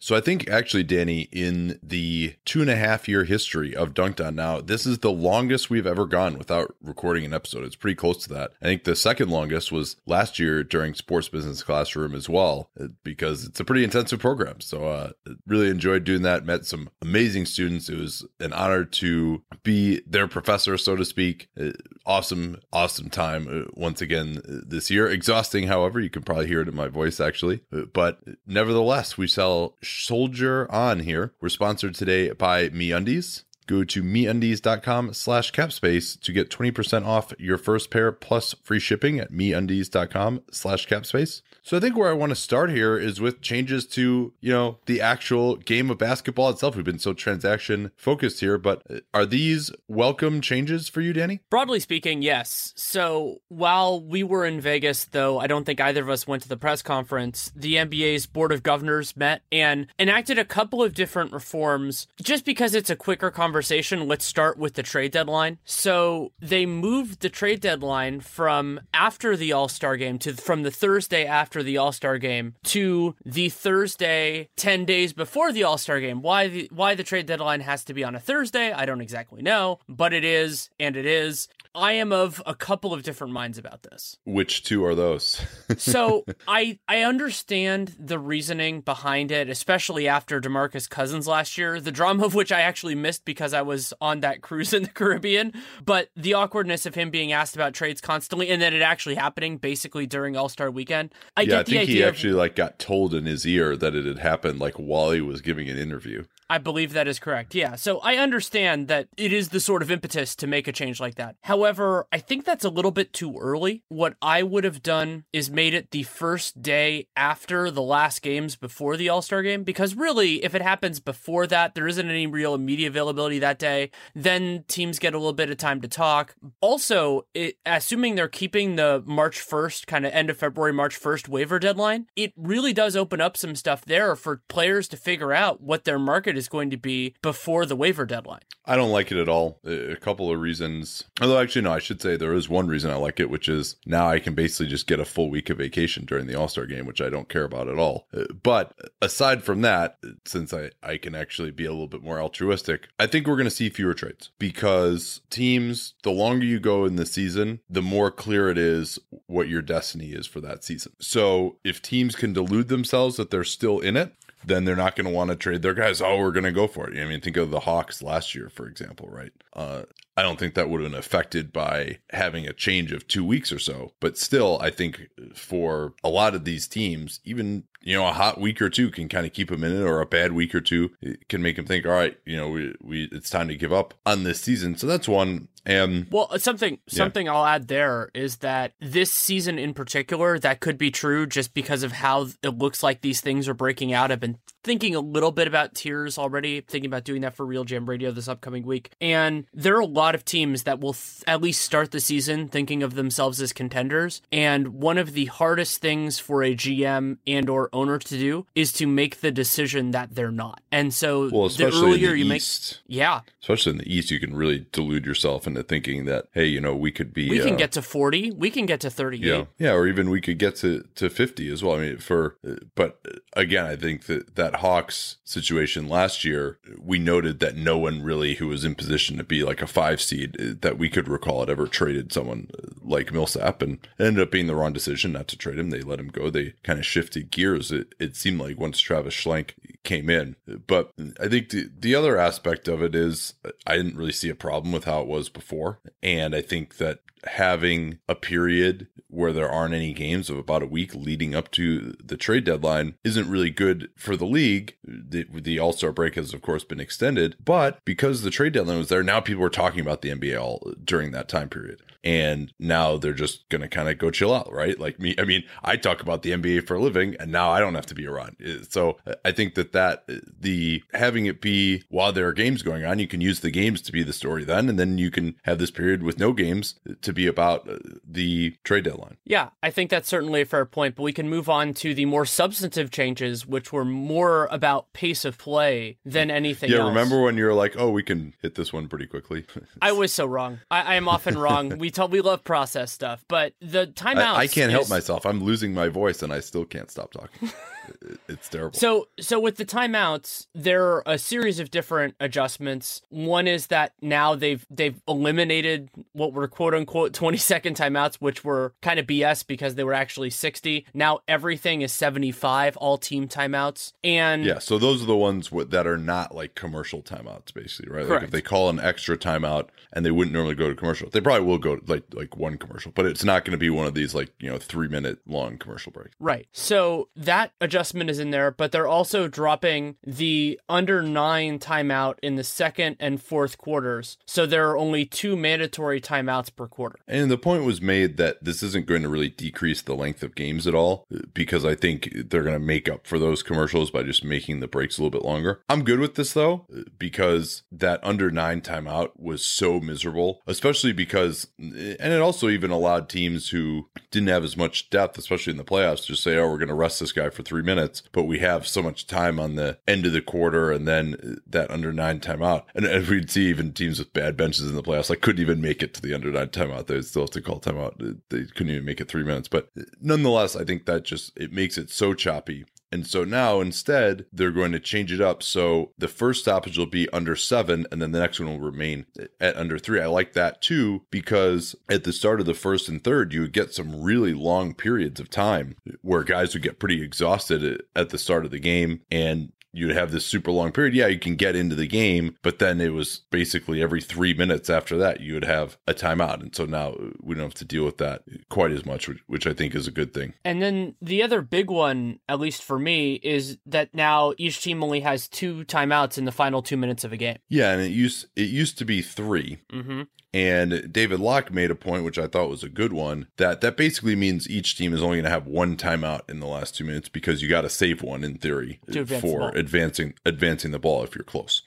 So I think actually, Danny, in the two and a half year history of Dunked On now, this is the longest we've ever gone without recording an episode. It's pretty close to that. I think the second longest was last year during Sports Business Classroom as well, uh, because it's a pretty intensive program. So uh, really enjoyed doing that. Met some amazing students. It was an honor to be their professor, so to speak. Uh, awesome, awesome time uh, once again this year. Exhausting, however, you can probably hear it in my voice actually, but nevertheless, we sell soldier on here. We're sponsored today by MeUndies. Go to MeUndies.com slash capspace to get 20% off your first pair plus free shipping at MeUndies.com slash capspace. So I think where I want to start here is with changes to, you know, the actual game of basketball itself. We've been so transaction focused here, but uh, are these welcome changes for you, Danny? Broadly speaking, yes. So while we were in Vegas, though I don't think either of us went to the press conference, the NBA's Board of Governors met and enacted a couple of different reforms. Just because it's a quicker conversation, let's start with the trade deadline. So they moved the trade deadline from after the All Star game to from the Thursday after the All Star game to the Thursday 10 days before the All Star game. Why the why the trade deadline has to be on a Thursday, I don't exactly know, but it is, and it is. I am of a couple of different minds about this. Which two are those? so I I understand the reasoning behind it, especially after DeMarcus Cousins last year, the drama of which I actually missed because I was on that cruise in the Caribbean. But the awkwardness of him being asked about trades constantly and then it actually happening basically during All Star weekend. I yeah, get I the think idea he of- actually like got told in his ear that it had happened like while he was giving an interview. I believe that is correct. Yeah. So I understand that it is the sort of impetus to make a change like that. However, I think that's a little bit too early. What I would have done is made it the first day after the last games before the All Star game, because really, if it happens before that, there isn't any real media availability that day. Then teams get a little bit of time to talk. Also, it, assuming they're keeping the March 1st, kind of end of February, March 1st waiver deadline, it really does open up some stuff there for players to figure out what their market is going to be before the waiver deadline. I don't like it at all. A couple of reasons. Although, actually, no, I should say there is one reason I like it, which is now I can basically just get a full week of vacation during the All Star game, which I don't care about at all. Uh, But aside from that, since I, I can actually be a little bit more altruistic, I think we're going to see fewer trades because teams, the longer you go in the season, the more clear it is what your destiny is for that season. So if teams can delude themselves that they're still in it, then they're not going to want to trade their guys. Oh, we're going to go for it. I mean, think of the Hawks last year, for example, right? Uh, I don't think that would have been affected by having a change of two weeks or so. But still, I think for a lot of these teams, even you know a hot week or two can kind of keep them in it, or a bad week or two it can make them think, all right, you know, we, we it's time to give up on this season. So that's one. And Well, uh, something something I'll add there is that this season in particular, that could be true just because of how it looks like these things are breaking out. I've been thinking a little bit about tiers already, thinking about doing that for RealGM Radio this upcoming week. And there are a lot of teams that will th- at least start the season thinking of themselves as contenders. And one of the hardest things for a GM and or owner to do is to make the decision that they're not. And so well, the earlier the you East, make yeah, especially in the East, you can really delude yourself into thinking that hey, you know, we could be we can uh, get to 40, we can get to thirty Yeah, yeah, or even we could get to to fifty as well. I mean, for but again, I think that that Hawks situation last year, we noted that no one really who was in position to be like a five seed uh, that we could recall had ever traded someone uh, like Millsap, and ended up being the wrong decision not to trade him. They let him go. They kind of shifted gears. It, it seemed like once Travis Schlenk came in. But I think the, the other aspect of it is uh, I didn't really see a problem with how it was before. And I think that having a period where there aren't any games of about a week leading up to the trade deadline isn't really good for the league. The, the All Star break has, of course, been extended, but because the trade deadline was there, now people are talking about the NBA all during that time period. And now they're just going to kind of go chill out, right? Like me, I mean, I talk about the NBA for a living, and now I don't have to be around. So I think that that the having it be while there are games going on, you can use the games to be the story then, and then you can have this period with no games to be about uh, the trade deadline. Yeah, I think that's certainly a fair point, but we can move on to the more substantive changes, which were more about pace of play than anything yeah, else. remember when you're like, oh, we can hit this one pretty quickly? I was so wrong. I, I am often wrong. we tell we love process stuff, but the timeouts. I, I can't is, help myself. I'm losing my voice and I still can't stop talking. it's terrible. So, so with the timeouts, there are a series of different adjustments. One is that now they've they've eliminated what were quote unquote 20 second timeouts, which were kind of BS because they were actually 60. Now everything is 75, all team timeouts. And yeah, so those are the ones w- that are not like commercial timeouts, basically, right? Like Correct. if they call an extra timeout and they wouldn't normally go to commercial, they probably will go to like like one commercial, but it's not going to be one of these like you know three minute long commercial breaks. Right. So that adjustment is in there, but they're also dropping the under nine timeout in the second and fourth quarters. So there are only two mandatory timeouts per quarter. And the point was made that this isn't going to really decrease the length of games at all because I think they're going to make up for those commercials by just making the breaks a little bit longer. I'm good with this though because that under 9 timeout was so miserable, especially because and it also even allowed teams who didn't have as much depth, especially in the playoffs, to say, "Oh, we're going to rest this guy for 3 minutes, but we have so much time on the end of the quarter and then that under 9 timeout." And, and we'd see even teams with bad benches in the playoffs like couldn't even make it to the under 9 timeout. They would still have to call timeout. They couldn't even make it 3 minutes, but nonetheless, I think that just it makes it so choppy and so now instead, they're going to change it up. So the first stoppage will be under seven, and then the next one will remain at under three. I like that too, because at the start of the first and third, you would get some really long periods of time where guys would get pretty exhausted at the start of the game. And you'd have this super long period. Yeah, you can get into the game, but then it was basically every three minutes after that, you would have a timeout. And so now we don't have to deal with that quite as much, which, which I think is a good thing. And then the other big one, at least for me, is that now each team only has two timeouts in the final two minutes of a game. Yeah, and it used it used to be 3 Mm-hmm. And David Locke made a point, which I thought was a good one, that that basically means each team is only going to have one timeout in the last two minutes because you got to save one in theory advance for advancing advancing the ball if you're close.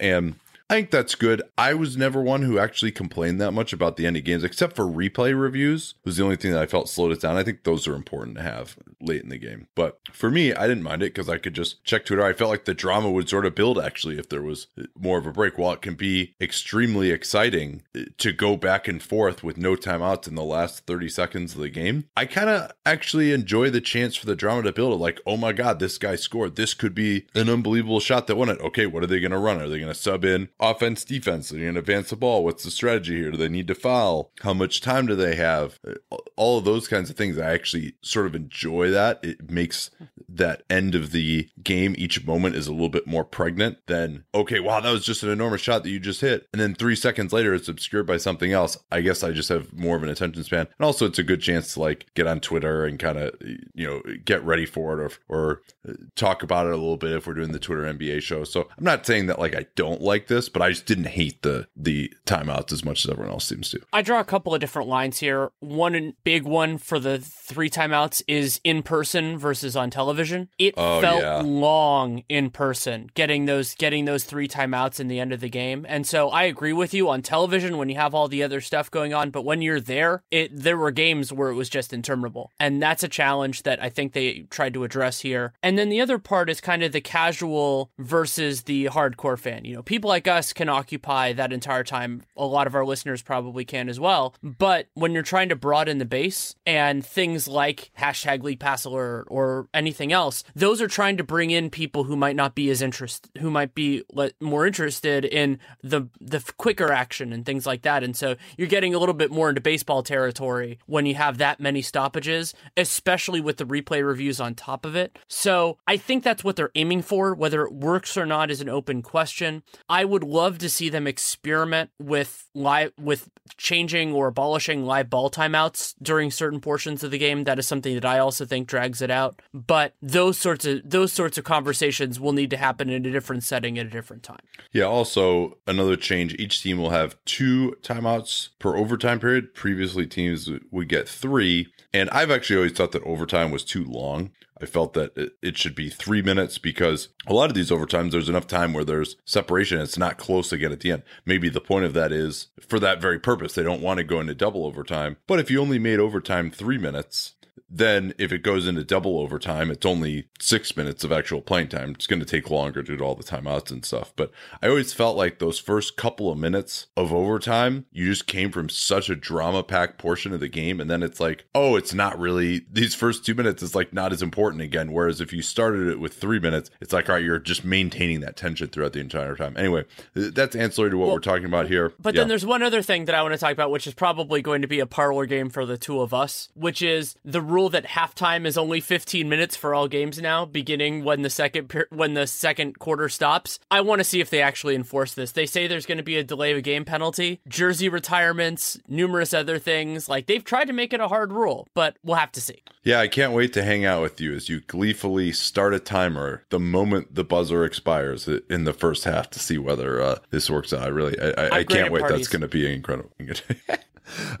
And I think that's good. I was never one who actually complained that much about the end of games, except for replay reviews. Was the only thing that I felt slowed it down. I think those are important to have late in the game. But for me, I didn't mind it because I could just check Twitter. I felt like the drama would sort of build actually if there was more of a break. While it can be extremely exciting eh, to go back and forth with no timeouts in the last 30 seconds of the game, I kind of actually enjoy the chance for the drama to build. Like, oh my God, this guy scored. This could be an unbelievable shot that won it. Okay, what are they going to run? Are they going to sub in offense, defense? Are they going to advance the ball? What's the strategy here? Do they need to foul? How much time do they have? Uh, all of those kinds of things. I actually sort of enjoy that. It makes that end of the game, each moment is a little bit more pregnant than, okay, wow, that was just an enormous shot that you just hit. And then three seconds later, it's obscured by something else. I guess I just have more of an attention span. And also, it's a good chance to like get on Twitter and kind of, you know, get ready for it or, or uh, talk about it a little bit if we're doing the Twitter NBA show. So I'm not saying that like I don't like this, but I just didn't hate the, the timeouts as much as everyone else seems to. I draw a couple of different lines here. One big one for the three timeouts is in person versus on television. It Oh, felt yeah. long in person getting those getting those three timeouts in the end of the game. And so I agree with you on television when you have all the other stuff going on, but when you're there, it there were games where it was just interminable. And that's a challenge that I think they tried to address here. And then the other part is kind of the casual versus the hardcore fan. You know, people like us can occupy that entire time. A lot of our listeners probably can as well. But when you're trying to broaden the base and things like hashtag League Pass Alert or anything else, those are trying to bring in people who might not be as interested, who might be more interested in the the quicker action and things like that. And so you're getting a little bit more into baseball territory when you have that many stoppages, especially with the replay reviews on top of it. So I think that's what they're aiming for. Whether it works or not is an open question. I would love to see them experiment with live with changing or abolishing live ball timeouts during certain portions of the game. That is something that I also think drags it out. But those sorts of those sorts of conversations will need to happen in a different setting at a different time. Yeah. Also, another change: each team will have two timeouts per overtime period. Previously, teams would get three, and I've actually always thought that overtime was too long. I felt that it should be three minutes because a lot of these overtimes, there's enough time where there's separation. It's not close again at the end. Maybe the point of that is for that very purpose. They don't want to go into double overtime. But if you only made overtime three minutes, then if it goes into double overtime, it's only six minutes of actual playing time. It's going to take longer due to all the timeouts and stuff. But I always felt like those first couple of minutes of overtime, you just came from such a drama packed portion of the game. And then it's like, oh, it's not really, these first two minutes is like not as important again. Whereas if you started it with three minutes, it's like, all right, you're just maintaining that tension throughout the entire time. Anyway, that's ancillary to what well, we're talking about here. But yeah. then there's one other thing that I want to talk about, which is probably going to be a parlor game for the two of us, which is the rule that halftime is only 15 minutes for all games now, beginning when the second when the second quarter stops. I want to see if they actually enforce this. They say there's going to be a delay of game penalty, jersey retirements, numerous other things. Like they've tried to make it a hard rule, but we'll have to see. Yeah, I can't wait to hang out with you as you gleefully start a timer the moment the buzzer expires in the first half to see whether uh, this works out. I really, I, I, I can't wait. Parties. That's going to be incredible. A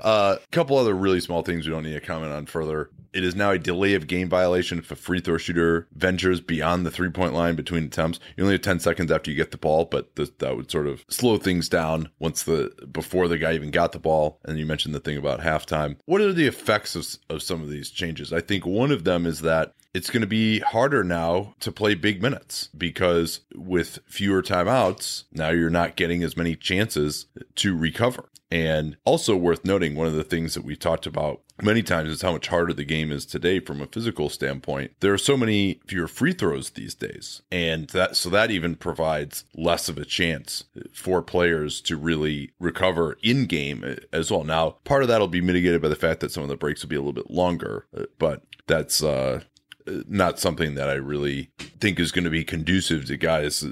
uh, couple other really small things we don't need to comment on further. It is now a delay of game violation if a free throw shooter ventures beyond the three point line between attempts. You only have 10 seconds after you get the ball, but th- that would sort of slow things down once the before the guy even got the ball. And you mentioned the thing about halftime. What are the effects of, of some of these changes? I think one of them is that it's going to be harder now to play big minutes because with fewer timeouts, now you're not getting as many chances to recover. And also worth noting, one of the things that we talked about many times is how much harder the game is today from a physical standpoint. There are so many fewer free throws these days. And that so that even provides less of a chance for players to really recover in game as well. Now, part of that will be mitigated by the fact that some of the breaks will be a little bit longer, but that's uh not something that I really think is going to be conducive to guys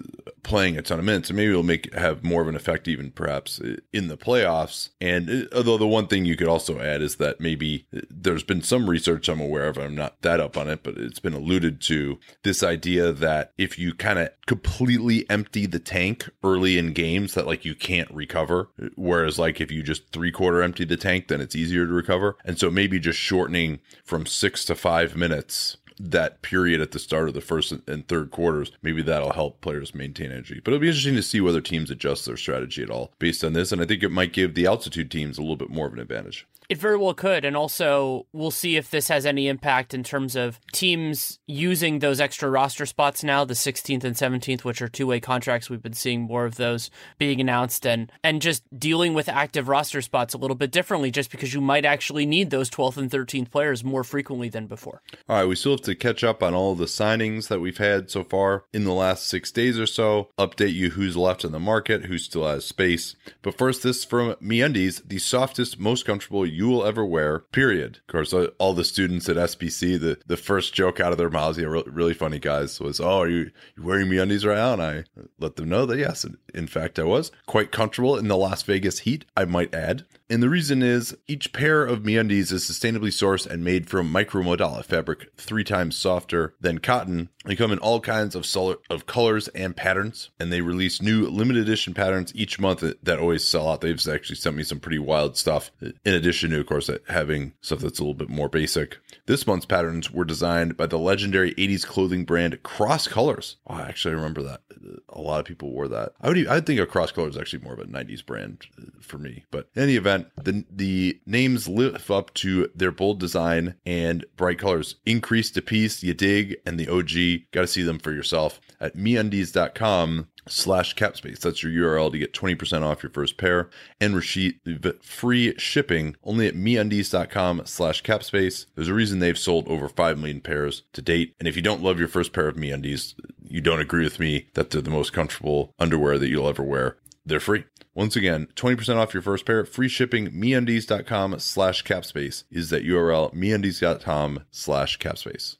playing a ton of minutes. And maybe it'll make have more of an effect even perhaps in the playoffs. And uh, although the one thing you could also add is that maybe there's been some research I'm aware of. I'm not that up on it, but it's been alluded to this idea that if you kind of completely empty the tank early in games, that like you can't recover. Whereas like if you just three quarter empty the tank, then it's easier to recover. And so maybe just shortening from six to five minutes that period at the start of the first and third quarters, maybe that'll help players maintain energy. But it'll be interesting to see whether teams adjust their strategy at all based on this. And I think it might give the altitude teams a little bit more of an advantage. It very well could. And also, we'll see if this has any impact in terms of teams using those extra roster spots now, the 16th and 17th, which are two way contracts. We've been seeing more of those being announced and, and just dealing with active roster spots a little bit differently, just because you might actually need those 12th and 13th players more frequently than before. All right. We still have to catch up on all the signings that we've had so far in the last six days or so, update you who's left in the market, who still has space. But first, this from MeUndies, the softest, most comfortable you will ever wear, period. Of course, all the students at SBC, the, the first joke out of their mouths, yeah, really, funny guys, was, Oh, are you, you wearing MeUndies right now? And I let them know that yes, in fact, I was quite comfortable in the Las Vegas heat, I might add. And the reason is each pair of MeUndies is sustainably sourced and made from micromodal fabric, three times softer than cotton. They come in all kinds of sol- of colors and patterns, and they release new limited edition patterns each month that, that always sell out. They've actually sent me some pretty wild stuff. In addition to, of course, having stuff that's a little bit more basic. This month's patterns were designed by the legendary 80s clothing brand Cross Colors. Oh, actually, remember that. A lot of people wore that. I would, I would think a Cross Colors actually more of a 90s brand uh, for me. But in any event The the names live up to their bold design and bright colors. Increase the peace, you dig, and the OG. Got to see them for yourself at meundies.com slash capspace. That's your URL to get 20% off your first pair and receive free shipping only at meundies.com slash capspace. There's a reason they've sold over 5 million pairs to date. And if you don't love your first pair of meundies, you don't agree with me that they're the most comfortable underwear that you'll ever wear. They're free. Once again, 20% off your first pair, free shipping, meundies.com slash capspace is that URL, meundies.com slash capspace.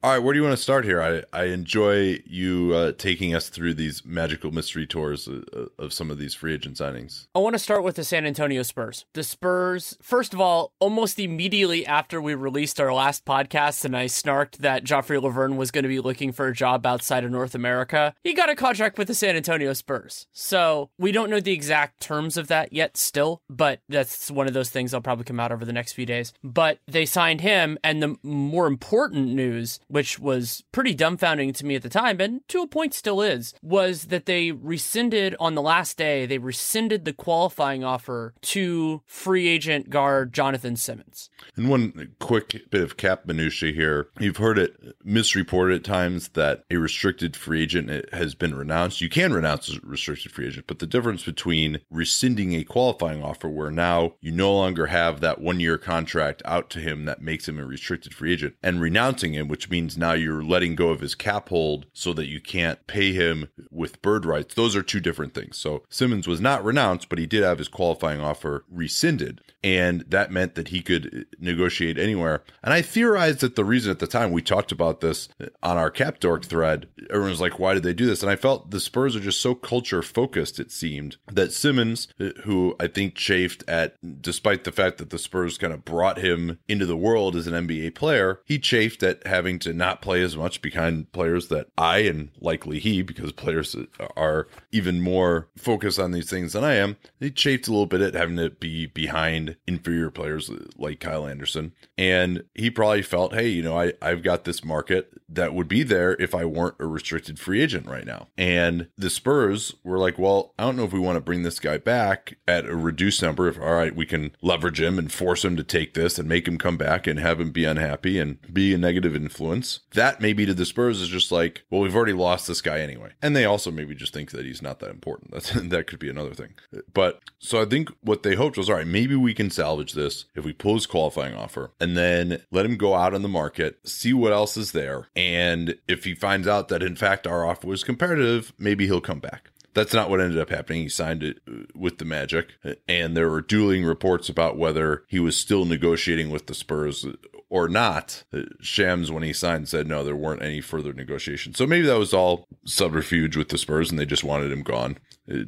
All right, where do you want to start here? I, I enjoy you uh, taking us through these magical mystery tours of, of some of these free agent signings. I want to start with the San Antonio Spurs. The Spurs, first of all, almost immediately after we released our last podcast and I snarked that Joffrey Lauvergne was going to be looking for a job outside of North America, he got a contract with the San Antonio Spurs. So we don't know the exact terms of that yet still, but that's one of those things that'll probably come out over the next few days. But they signed him, and the more important news which was pretty dumbfounding to me at the time, and to a point still is, was that they rescinded on the last day, they rescinded the qualifying offer to free agent guard Jonathan Simmons. And one quick bit of cap minutia here. You've heard it misreported at times that a restricted free agent has been renounced. You can renounce a restricted free agent, but the difference between rescinding a qualifying offer where now you no longer have that one year contract out to him that makes him a restricted free agent and renouncing him, which means now you're letting go of his cap hold so that you can't pay him with bird rights. Those are two different things. So Simmons was not renounced, but he did have his qualifying offer rescinded. And that meant that he could negotiate anywhere. And I theorized that the reason at the time we talked about this on our cap dork thread, everyone was like, why did they do this? And I felt the Spurs are just so culture focused, it seemed, that Simmons, who I think chafed at, despite the fact that the Spurs kind of brought him into the world as an NBA player, he chafed at having to not play as much behind players that I and likely he, because players are even more focused on these things than I am, he chafed a little bit at having to be behind inferior players like Kyle Anderson. And he probably felt, hey, you know, I, I've got this market that would be there if I weren't a restricted free agent right now. And the Spurs were like, well, I don't know if we want to bring this guy back at a reduced number. If, all right, we can leverage him and force him to take this and make him come back and have him be unhappy and be a negative influence. That maybe to the Spurs is just like, well, we've already lost this guy anyway. And they also maybe just think that he's not that important. That's, that could be another thing. But so I think what they hoped was, all right, maybe we can salvage this if we pull his qualifying offer and then let him go out on the market, see what else is there. And if he finds out that in fact our offer was competitive, maybe he'll come back. That's not what ended up happening. He signed it uh, with the Magic, and there were dueling reports about whether he was still negotiating with the Spurs or not. Shams, when he signed, said no, there weren't any further negotiations. So maybe that was all subterfuge with the Spurs, and they just wanted him gone.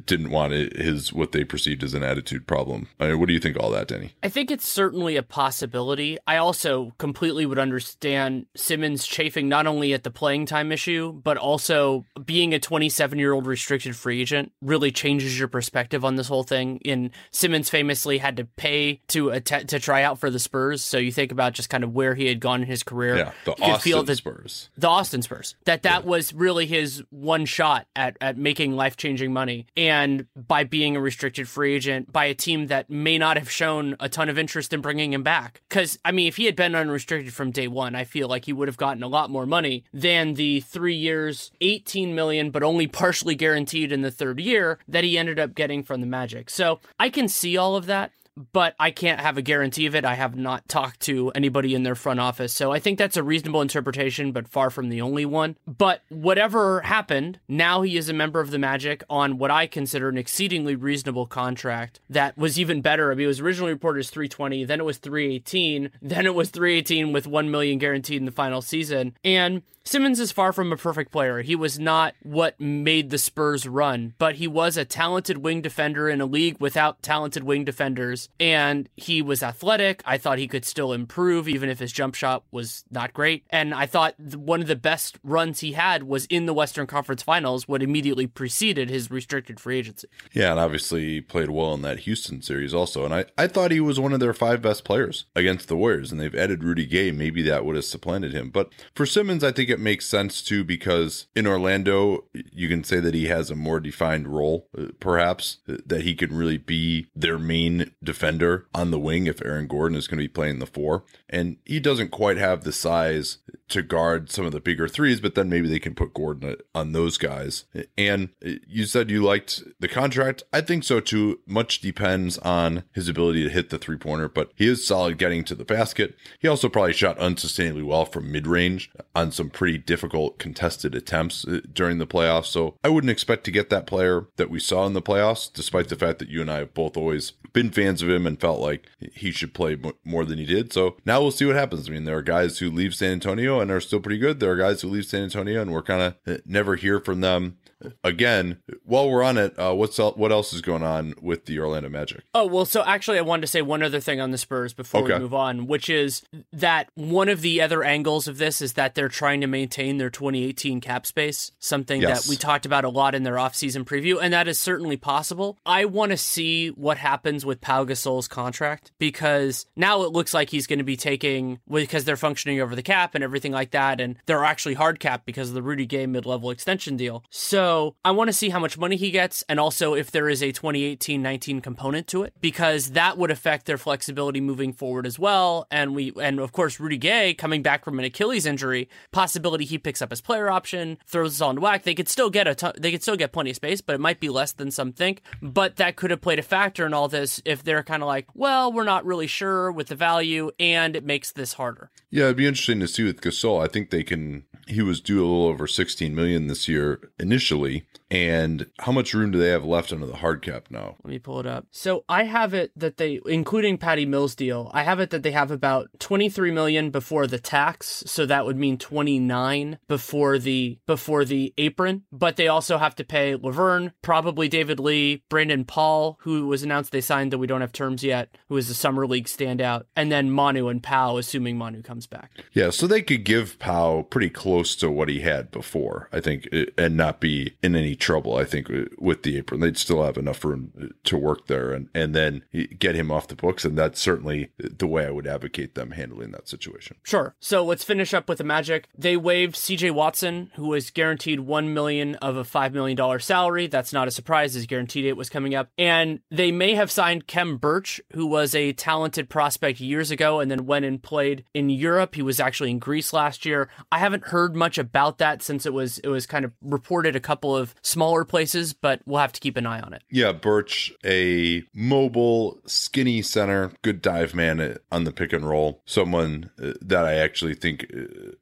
Didn't want it, his what they perceived as an attitude problem. I mean, what do you think all that, Danny? I think it's certainly a possibility. I also completely would understand Simmons chafing not only at the playing time issue, but also being a 27 year old restricted free agent really changes your perspective on this whole thing. And Simmons famously had to pay to att- to try out for the Spurs, so you think about just kind of where he had gone in his career. Yeah, the you Austin that- Spurs. the Austin Spurs. That that was really his one shot at at making life changing money, and by being a restricted free agent by a team that may not have shown a ton of interest in bringing him back. Because I mean, if he had been unrestricted from day one, I feel like he would have gotten a lot more money than the three years, eighteen million, but only partially guaranteed in the third year that he ended up getting from the Magic. So I can see all of that but I can't have a guarantee of it. I have not talked to anybody in their front office. So I think that's a reasonable interpretation, but far from the only one. But whatever happened, now he is a member of the Magic on what I consider an exceedingly reasonable contract that was even better. I mean, it was originally reported as 320, then it was 318, then it was 318 with 1 million guaranteed in the final season. And Simmons is far from a perfect player. He was not what made the Spurs run, but he was a talented wing defender in a league without talented wing defenders. And he was athletic. I thought he could still improve, even if his jump shot was not great. And I thought one of the best runs he had was in the Western Conference Finals, what immediately preceded his restricted free agency. Yeah, and obviously he played well in that Houston series also. And I, I thought he was one of their five best players against the Warriors, and they've added Rudy Gay. Maybe that would have supplanted him. But for Simmons, I think it makes sense too because in Orlando, you can say that he has a more defined role, uh, perhaps, uh, that he can really be their main defender on the wing if Aaron Gordon is going to be playing the four. And he doesn't quite have the size to guard some of the bigger threes, but then maybe they can put Gordon on those guys. And you said you liked the contract. I think so too. Much depends on his ability to hit the three pointer, but he is solid getting to the basket. He also probably shot unsustainably well from mid range on some pretty difficult contested attempts uh, during the playoffs. So I wouldn't expect to get that player that we saw in the playoffs, despite the fact that you and I have both always been fans of him and felt like he should play more than he did. So now we'll see what happens. I mean, there are guys who leave San Antonio and are still pretty good. There are guys who leave San Antonio and we're kind of uh, never hear from them again, while we're on it, uh, what's el- what else is going on with the Orlando Magic? Oh well, so actually, I wanted to say one other thing on the Spurs before okay. we move on, which is that one of the other angles of this is that they're trying to maintain their 2018 cap space, something yes. that we talked about a lot in their offseason preview, and that is certainly possible. I want to see what happens with Pau Gasol's contract because now it looks like he's going to be taking because they're functioning over the cap and everything like that, and they're actually hard cap because of the Rudy Gay mid-level extension deal. So so I want to see how much money he gets and also if there is a 2018 19 component to it because that would affect their flexibility moving forward as well. And we, and of course, Rudy Gay coming back from an Achilles injury, possibility he picks up his player option, throws us into whack. They could still get a ton, they could still get plenty of space, but it might be less than some think. But that could have played a factor in all this if they're kind of like, well, we're not really sure with the value and it makes this harder. Yeah, it'd be interesting to see with Gasol. I think they can, he was due a little over 16 million this year initially and how much room do they have left under the hard cap now? Let me pull it up. So I have it that they, including Patty Mills' deal, I have it that they have about 23 million before the tax. So that would mean 29 before the before the apron. But they also have to pay Lauvergne, probably David Lee, Brandon Paul, who was announced they signed that we don't have terms yet, who is a summer league standout, and then Manu and Pau, assuming Manu comes back. Yeah, so they could give Pau pretty close to what he had before, I think, uh, and not be in any trouble, I think, uh, with the apron. They'd still have enough room uh, to work there and, and then get him off the books. And that's certainly the way I would advocate them handling that situation. Sure. So let's finish up with the Magic. They waived CJ Watson, who was guaranteed 1 million of a $5 million salary. That's not a surprise. His guarantee date was coming up. And they may have signed Khem Birch, who was a talented prospect years ago and then went and played in Europe. He was actually in Greece last year. I haven't heard much about that since it was it was kind of reported a couple of smaller places, but we'll have to keep an eye on it. Yeah, Birch, a mobile, skinny center, good dive man on the pick and roll. Someone uh, that I actually think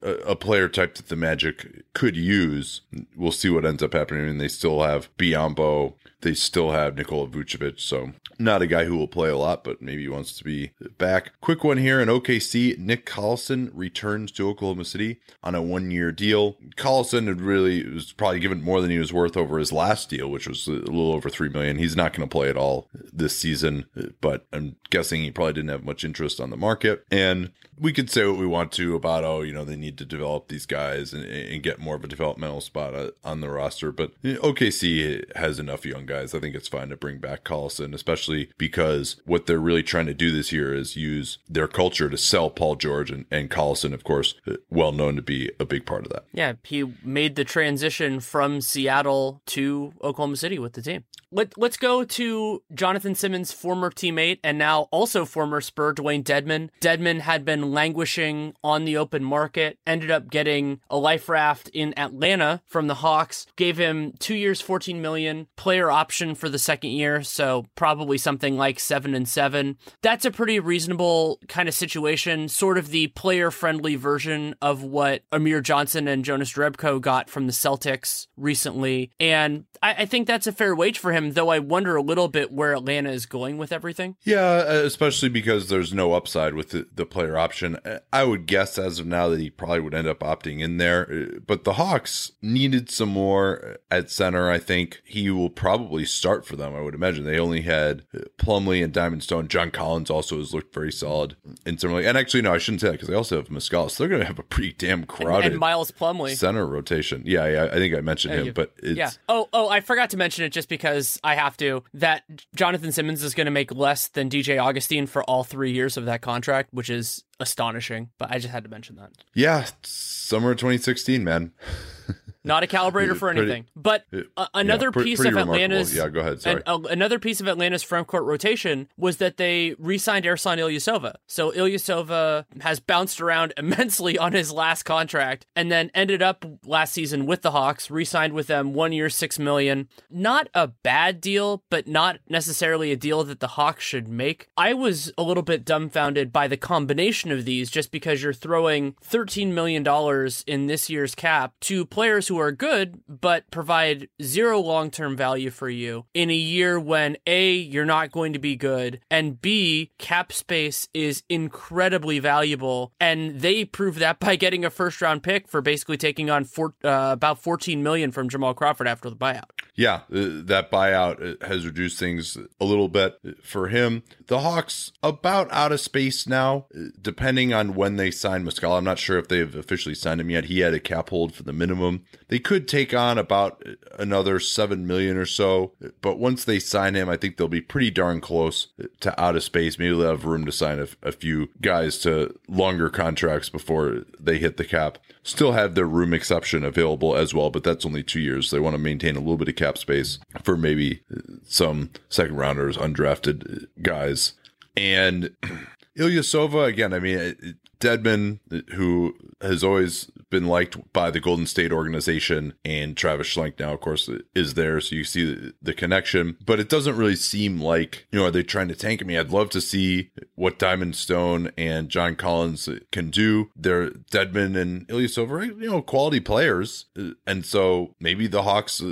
uh, a player type that the Magic could use. We'll see what ends up happening. Mean, they still have Biyombo, they still have Nikola Vucevic, so not a guy who will play a lot, but maybe he wants to be back. Quick one here in OKC, Nick Collison returns to Oklahoma City on a one-year deal. Collison had really was probably given more than he was worth over his last deal, which was a little over three million. He's not going to play at all this season, but I'm guessing he probably didn't have much interest on the market. And we could say what we want to about oh, you know, they need to develop these guys and, and get more of a developmental spot uh, on the roster, but OKC has enough young guys. I think it's fine to bring back Collison, especially because what they're really trying to do this year is use their culture to sell Paul George and, and Collison, of course, uh, well known to be a big part of that. Yeah, he made the transition from Seattle to Oklahoma City with the team. Let, let's go to Jonathan Simmons' former teammate and now also former Spur, Dewayne Dedmon. Dedmon had been languishing on the open market, ended up getting a life raft in Atlanta from the Hawks, gave him two years, 14 million, player option for the second year, so probably something like seven and seven. That's a pretty reasonable kind of situation, sort of the player friendly version of what Amir Johnson and Jonas Jerebko got from the Celtics recently. And I, I think that's a fair wage for him, though I wonder a little bit where Atlanta is going with everything. Yeah, especially because there's no upside with the, the player option. I would guess as of now that he probably would end up opting in there. But the Hawks needed some more at center. I think he will probably start for them. I would imagine they only had Plumlee and Diamond Stone. John Collins also has looked very solid in similarly. And actually, no, I shouldn't say that because they also have Muscala. So they're going to have a pretty damn crowded and, and Miles Plumlee center rotation. Yeah, yeah, I think I mentioned him, but yeah. Oh, oh, I forgot to mention it just because I have to. That Jonathan Simmons is going to make less than DJ Augustin for all three years of that contract, which is astonishing. But I just had to mention that. Yeah, summer 2016, man. not a calibrator for Pretty- anything. But uh, another Yeah, piece pretty of. Atlanta's Yeah, go ahead. Sorry. and, uh, another piece of Atlanta's front court rotation was that they re-signed Ersan Ilyasova. So Ilyasova has bounced around immensely on his last contract, and then ended up last season with the Hawks, re-signed with them one year, six million. Not a bad deal, but not necessarily a deal that the Hawks should make. I was a little bit dumbfounded by the combination of these, just because you're throwing thirteen million dollars in this year's cap to players who are good but provide zero long-term value for you in a year when a you're not going to be good and b cap space is incredibly valuable and they prove that by getting a first round pick for basically taking on four, uh, about 14 million from Jamal Crawford after the buyout. Yeah, uh, that buyout uh, has reduced things a little bit for him. The Hawks about out of space now, depending on when they sign Muscala. I'm not sure if they've officially signed him yet. He had a cap hold for the minimum. They could take on about another seven million or so, but once they sign him, I think they'll be pretty darn close to out of space. Maybe they'll have room to sign a, a few guys to longer contracts before they hit the cap. Still have their room exception available as well, but that's only two years. They want to maintain a little bit of cap space for maybe some second rounders, undrafted guys. And Ilyasova, again, I mean, Dedmon, who has always been liked by the Golden State organization, and Travis Schlenk now, of course, is there. So you see the, the connection, but it doesn't really seem like, you know, are they trying to tank me? I'd love to see what Diamond Stone and John Collins can do. They're Dedmon and Ilya are, you know, quality players. And so maybe the Hawks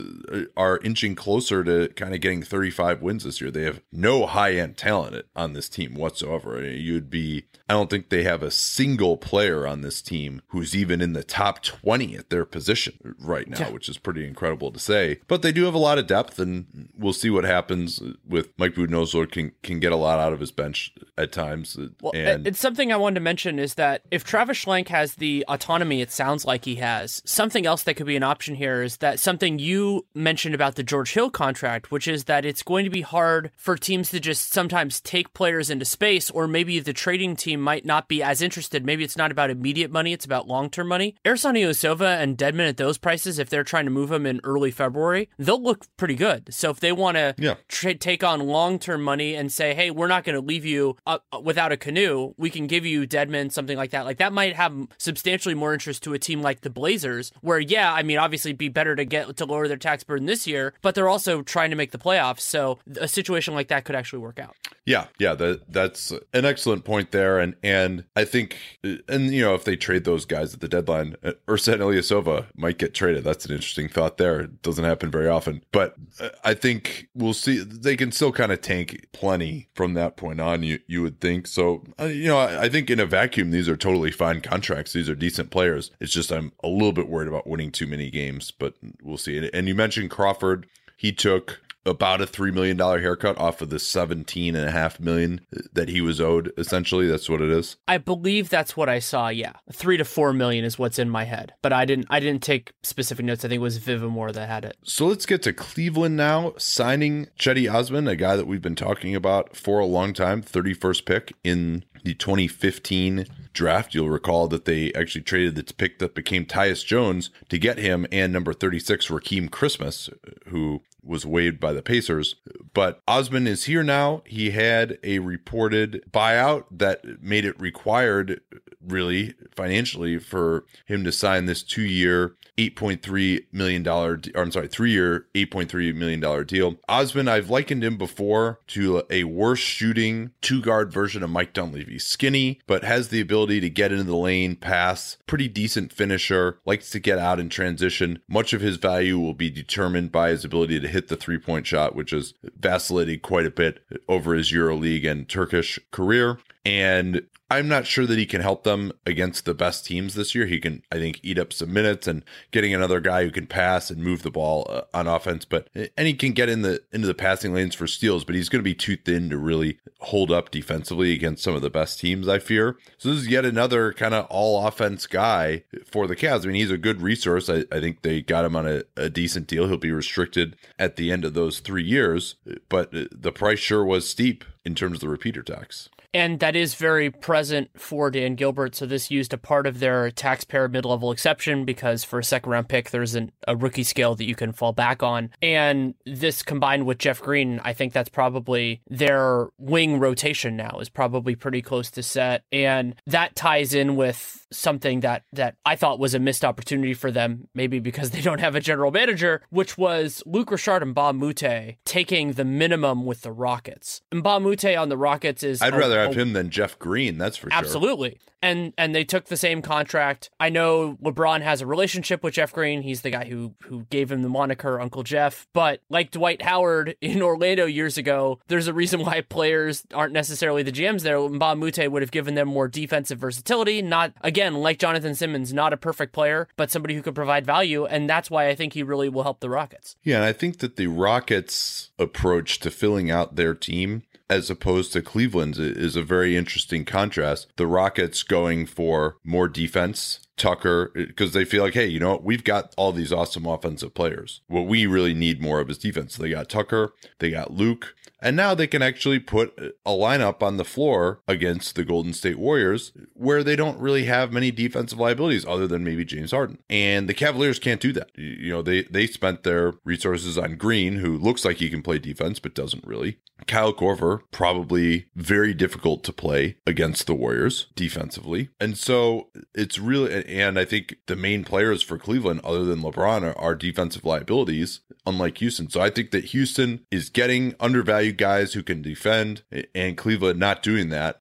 are inching closer to kind of getting 35 wins this year. They have no high end talent on this team whatsoever. You'd be, I don't think they have a single player on this team who's even in the top 20 at their position right now, which is pretty incredible to say. But they do have a lot of depth, and we'll see what happens with Mike Budenholzer can can get a lot out of his bench at times. Well, and it's something I wanted to mention is that if Travis Schlenk has the autonomy it sounds like he has, something else that could be an option here is that something you mentioned about the George Hill contract, which is that it's going to be hard for teams to just sometimes take players into space, or maybe the trading team might not be as interested. Maybe it's not about immediate money, it's about long term money. Ersan Ilyasova and Dedmon at those prices, if they're trying to move them in early February, they'll look pretty good. So if they want to Yeah. tra- take on long term money and say, hey, we're not going to leave you uh, without a canoe, we can give you Dedmon, something like that. Like that might have substantially more interest to a team like the Blazers, where, yeah, I mean, obviously it'd be better to get to lower their tax burden this year, but they're also trying to make the playoffs. So a situation like that could actually work out. Yeah, yeah, that that's an excellent point there, and and I think, and you know, if they trade those guys at the deadline, uh, Ersan Ilyasova might get traded. That's an interesting thought there. It doesn't happen very often, but uh, I think we'll see. They can still kind of tank plenty from that point on. You you would think so. Uh, you know, I, I think in a vacuum, these are totally fine contracts. These are decent players. It's just I'm a little bit worried about winning too many games, but we'll see. And, and you mentioned Crawford. He took about a three million dollar haircut off of the seventeen and a half million that he was owed. Essentially, that's what it is. I believe that's what I saw. Yeah, three to four million is what's in my head, but I didn't. I didn't take specific notes. I think it was Vivamore that had it. So let's get to Cleveland now, signing Cedi Osman, a guy that we've been talking about for a long time, 31st pick in the 2015 draft. You'll recall that they actually traded the pick that became Tyus Jones to get him and number 36, Rakeem Christmas, who was waived by the Pacers. But Osman is here now. He had a reported buyout that made it required, really, financially, for him to sign this two year, $8.3 million, or I'm sorry, three year, $8.3 million deal. Osman, I've likened him before to a worse shooting two guard version of Mike Dunleavy. Skinny, but has the ability to get into the lane, pass, pretty decent finisher, likes to get out in transition. Much of his value will be determined by his ability to hit the three point shot, which has vacillated quite a bit over his EuroLeague and Turkish career. And I'm not sure that he can help them against the best teams this year. He can, I think, eat up some minutes and getting another guy who can pass and move the ball uh, on offense. But and he can get in the into the passing lanes for steals. But he's going to be too thin to really hold up defensively against some of the best teams. I fear. So this is yet another kind of all offense guy for the Cavs. I mean, he's a good resource. I, I think they got him on a, a decent deal. He'll be restricted at the end of those three years, but the price sure was steep in terms of the repeater tax. And that is very present for Dan Gilbert. So this used a part of their taxpayer mid level exception because for a second round pick, there's an, a rookie scale that you can fall back on. And this combined with Jeff Green, I think that's probably their wing rotation now is probably pretty close to set. And that ties in with something that that I thought was a missed opportunity for them, maybe because they don't have a general manager, which was Luc Richard Mbah a Moute taking the minimum with the Rockets. And Bob Moute on the Rockets is I'd a, rather have a, him than Jeff Green, that's for absolutely. sure. Absolutely and and they took the same contract. I know LeBron has a relationship with Jeff Green. He's the guy who who gave him the moniker Uncle Jeff. But like Dwight Howard in Orlando years ago, there's a reason why players aren't necessarily the GMs there. Moute would have given them more defensive versatility. Not again like Jonathan Simmons, not a perfect player, but somebody who could provide value, and that's why I think he really will help the Rockets. Yeah, and I think that the Rockets' approach to filling out their team as opposed to Cleveland's is a very interesting contrast. The Rockets going for more defense, Tucker, because they feel like, hey, you know what? We've got all these awesome offensive players. What we really need more of is defense. So They got Tucker, they got Luke, and now they can actually put uh, a lineup on the floor against the Golden State Warriors where they don't really have many defensive liabilities other than maybe James Harden. And the Cavaliers can't do that. You know, they they spent their resources on Green, who looks like he can play defense but doesn't really. Kyle Korver, probably very difficult to play against the Warriors defensively. And so it's really, and I think the main players for Cleveland, other than LeBron, are, are defensive liabilities, unlike Houston. So I think that Houston is getting undervalued guys who can defend, and Cleveland not doing that.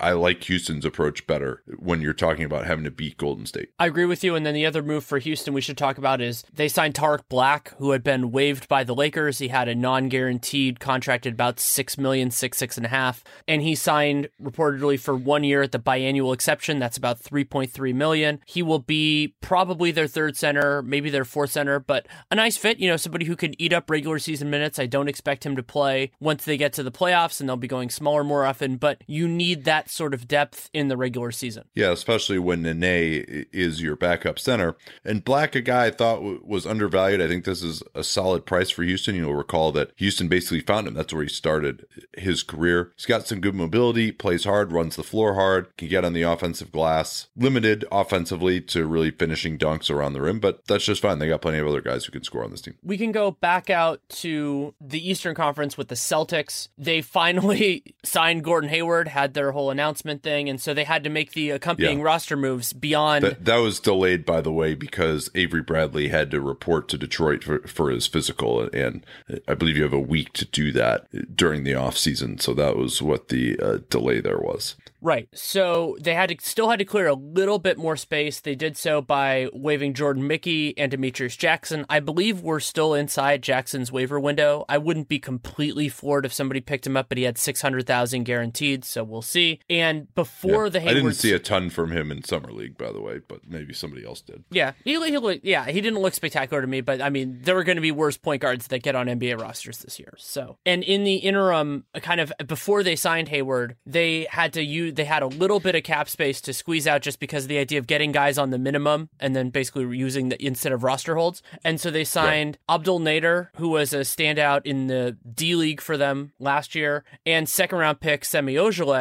I like Houston's approach better when you're talking about having to beat Golden State. I agree with you. And then the other move for Houston we should talk about is they signed Tarik Black, who had been waived by the Lakers. He had a non-guaranteed contract at about six million, six six and a half, and he signed reportedly for one year at the biannual exception. That's about three point three million. He will be probably their third center, maybe their fourth center, but a nice fit. You know, somebody who can eat up regular season minutes. I don't expect him to play once they get to the playoffs, and they'll be going smaller more often. But you need need that sort of depth in the regular season. Yeah, especially when Nene is your backup center. And Black, a guy I thought was undervalued. I think this is a solid price for Houston. You'll recall that Houston basically found him. That's where he started his career. He's got some good mobility, plays hard, runs the floor hard, can get on the offensive glass. Limited offensively to really finishing dunks around the rim, but that's just fine. They got plenty of other guys who can score on this team. We can go back out to the Eastern Conference with the Celtics. They finally signed Gordon Hayward, had their whole announcement thing, and so they had to make the accompanying yeah. roster moves beyond. That, that, was delayed, by the way, because Avery Bradley had to report to Detroit for, for his physical, and I believe you have a week to do that during the off season. So that was what the uh, delay there was. Right. So they had to still had to clear a little bit more space. They did so by waiving Jordan Mickey and Demetrius Jackson. I believe we're still inside Jackson's waiver window. I wouldn't be completely floored if somebody picked him up, but he had six hundred thousand guaranteed, so we'll see. And before yeah, the Haywards, I didn't see a ton from him in summer league, by the way, but maybe somebody else did. Yeah, he, he yeah he didn't look spectacular to me, but I mean there are going to be worse point guards that get on NBA rosters this year. So and in the interim, kind of before they signed Hayward, they had to use they had a little bit of cap space to squeeze out just because of the idea of getting guys on the minimum and then basically using the instead of roster holds. And so they signed right. Abdel Nader, who was a standout in the D League for them last year, and second round pick Semi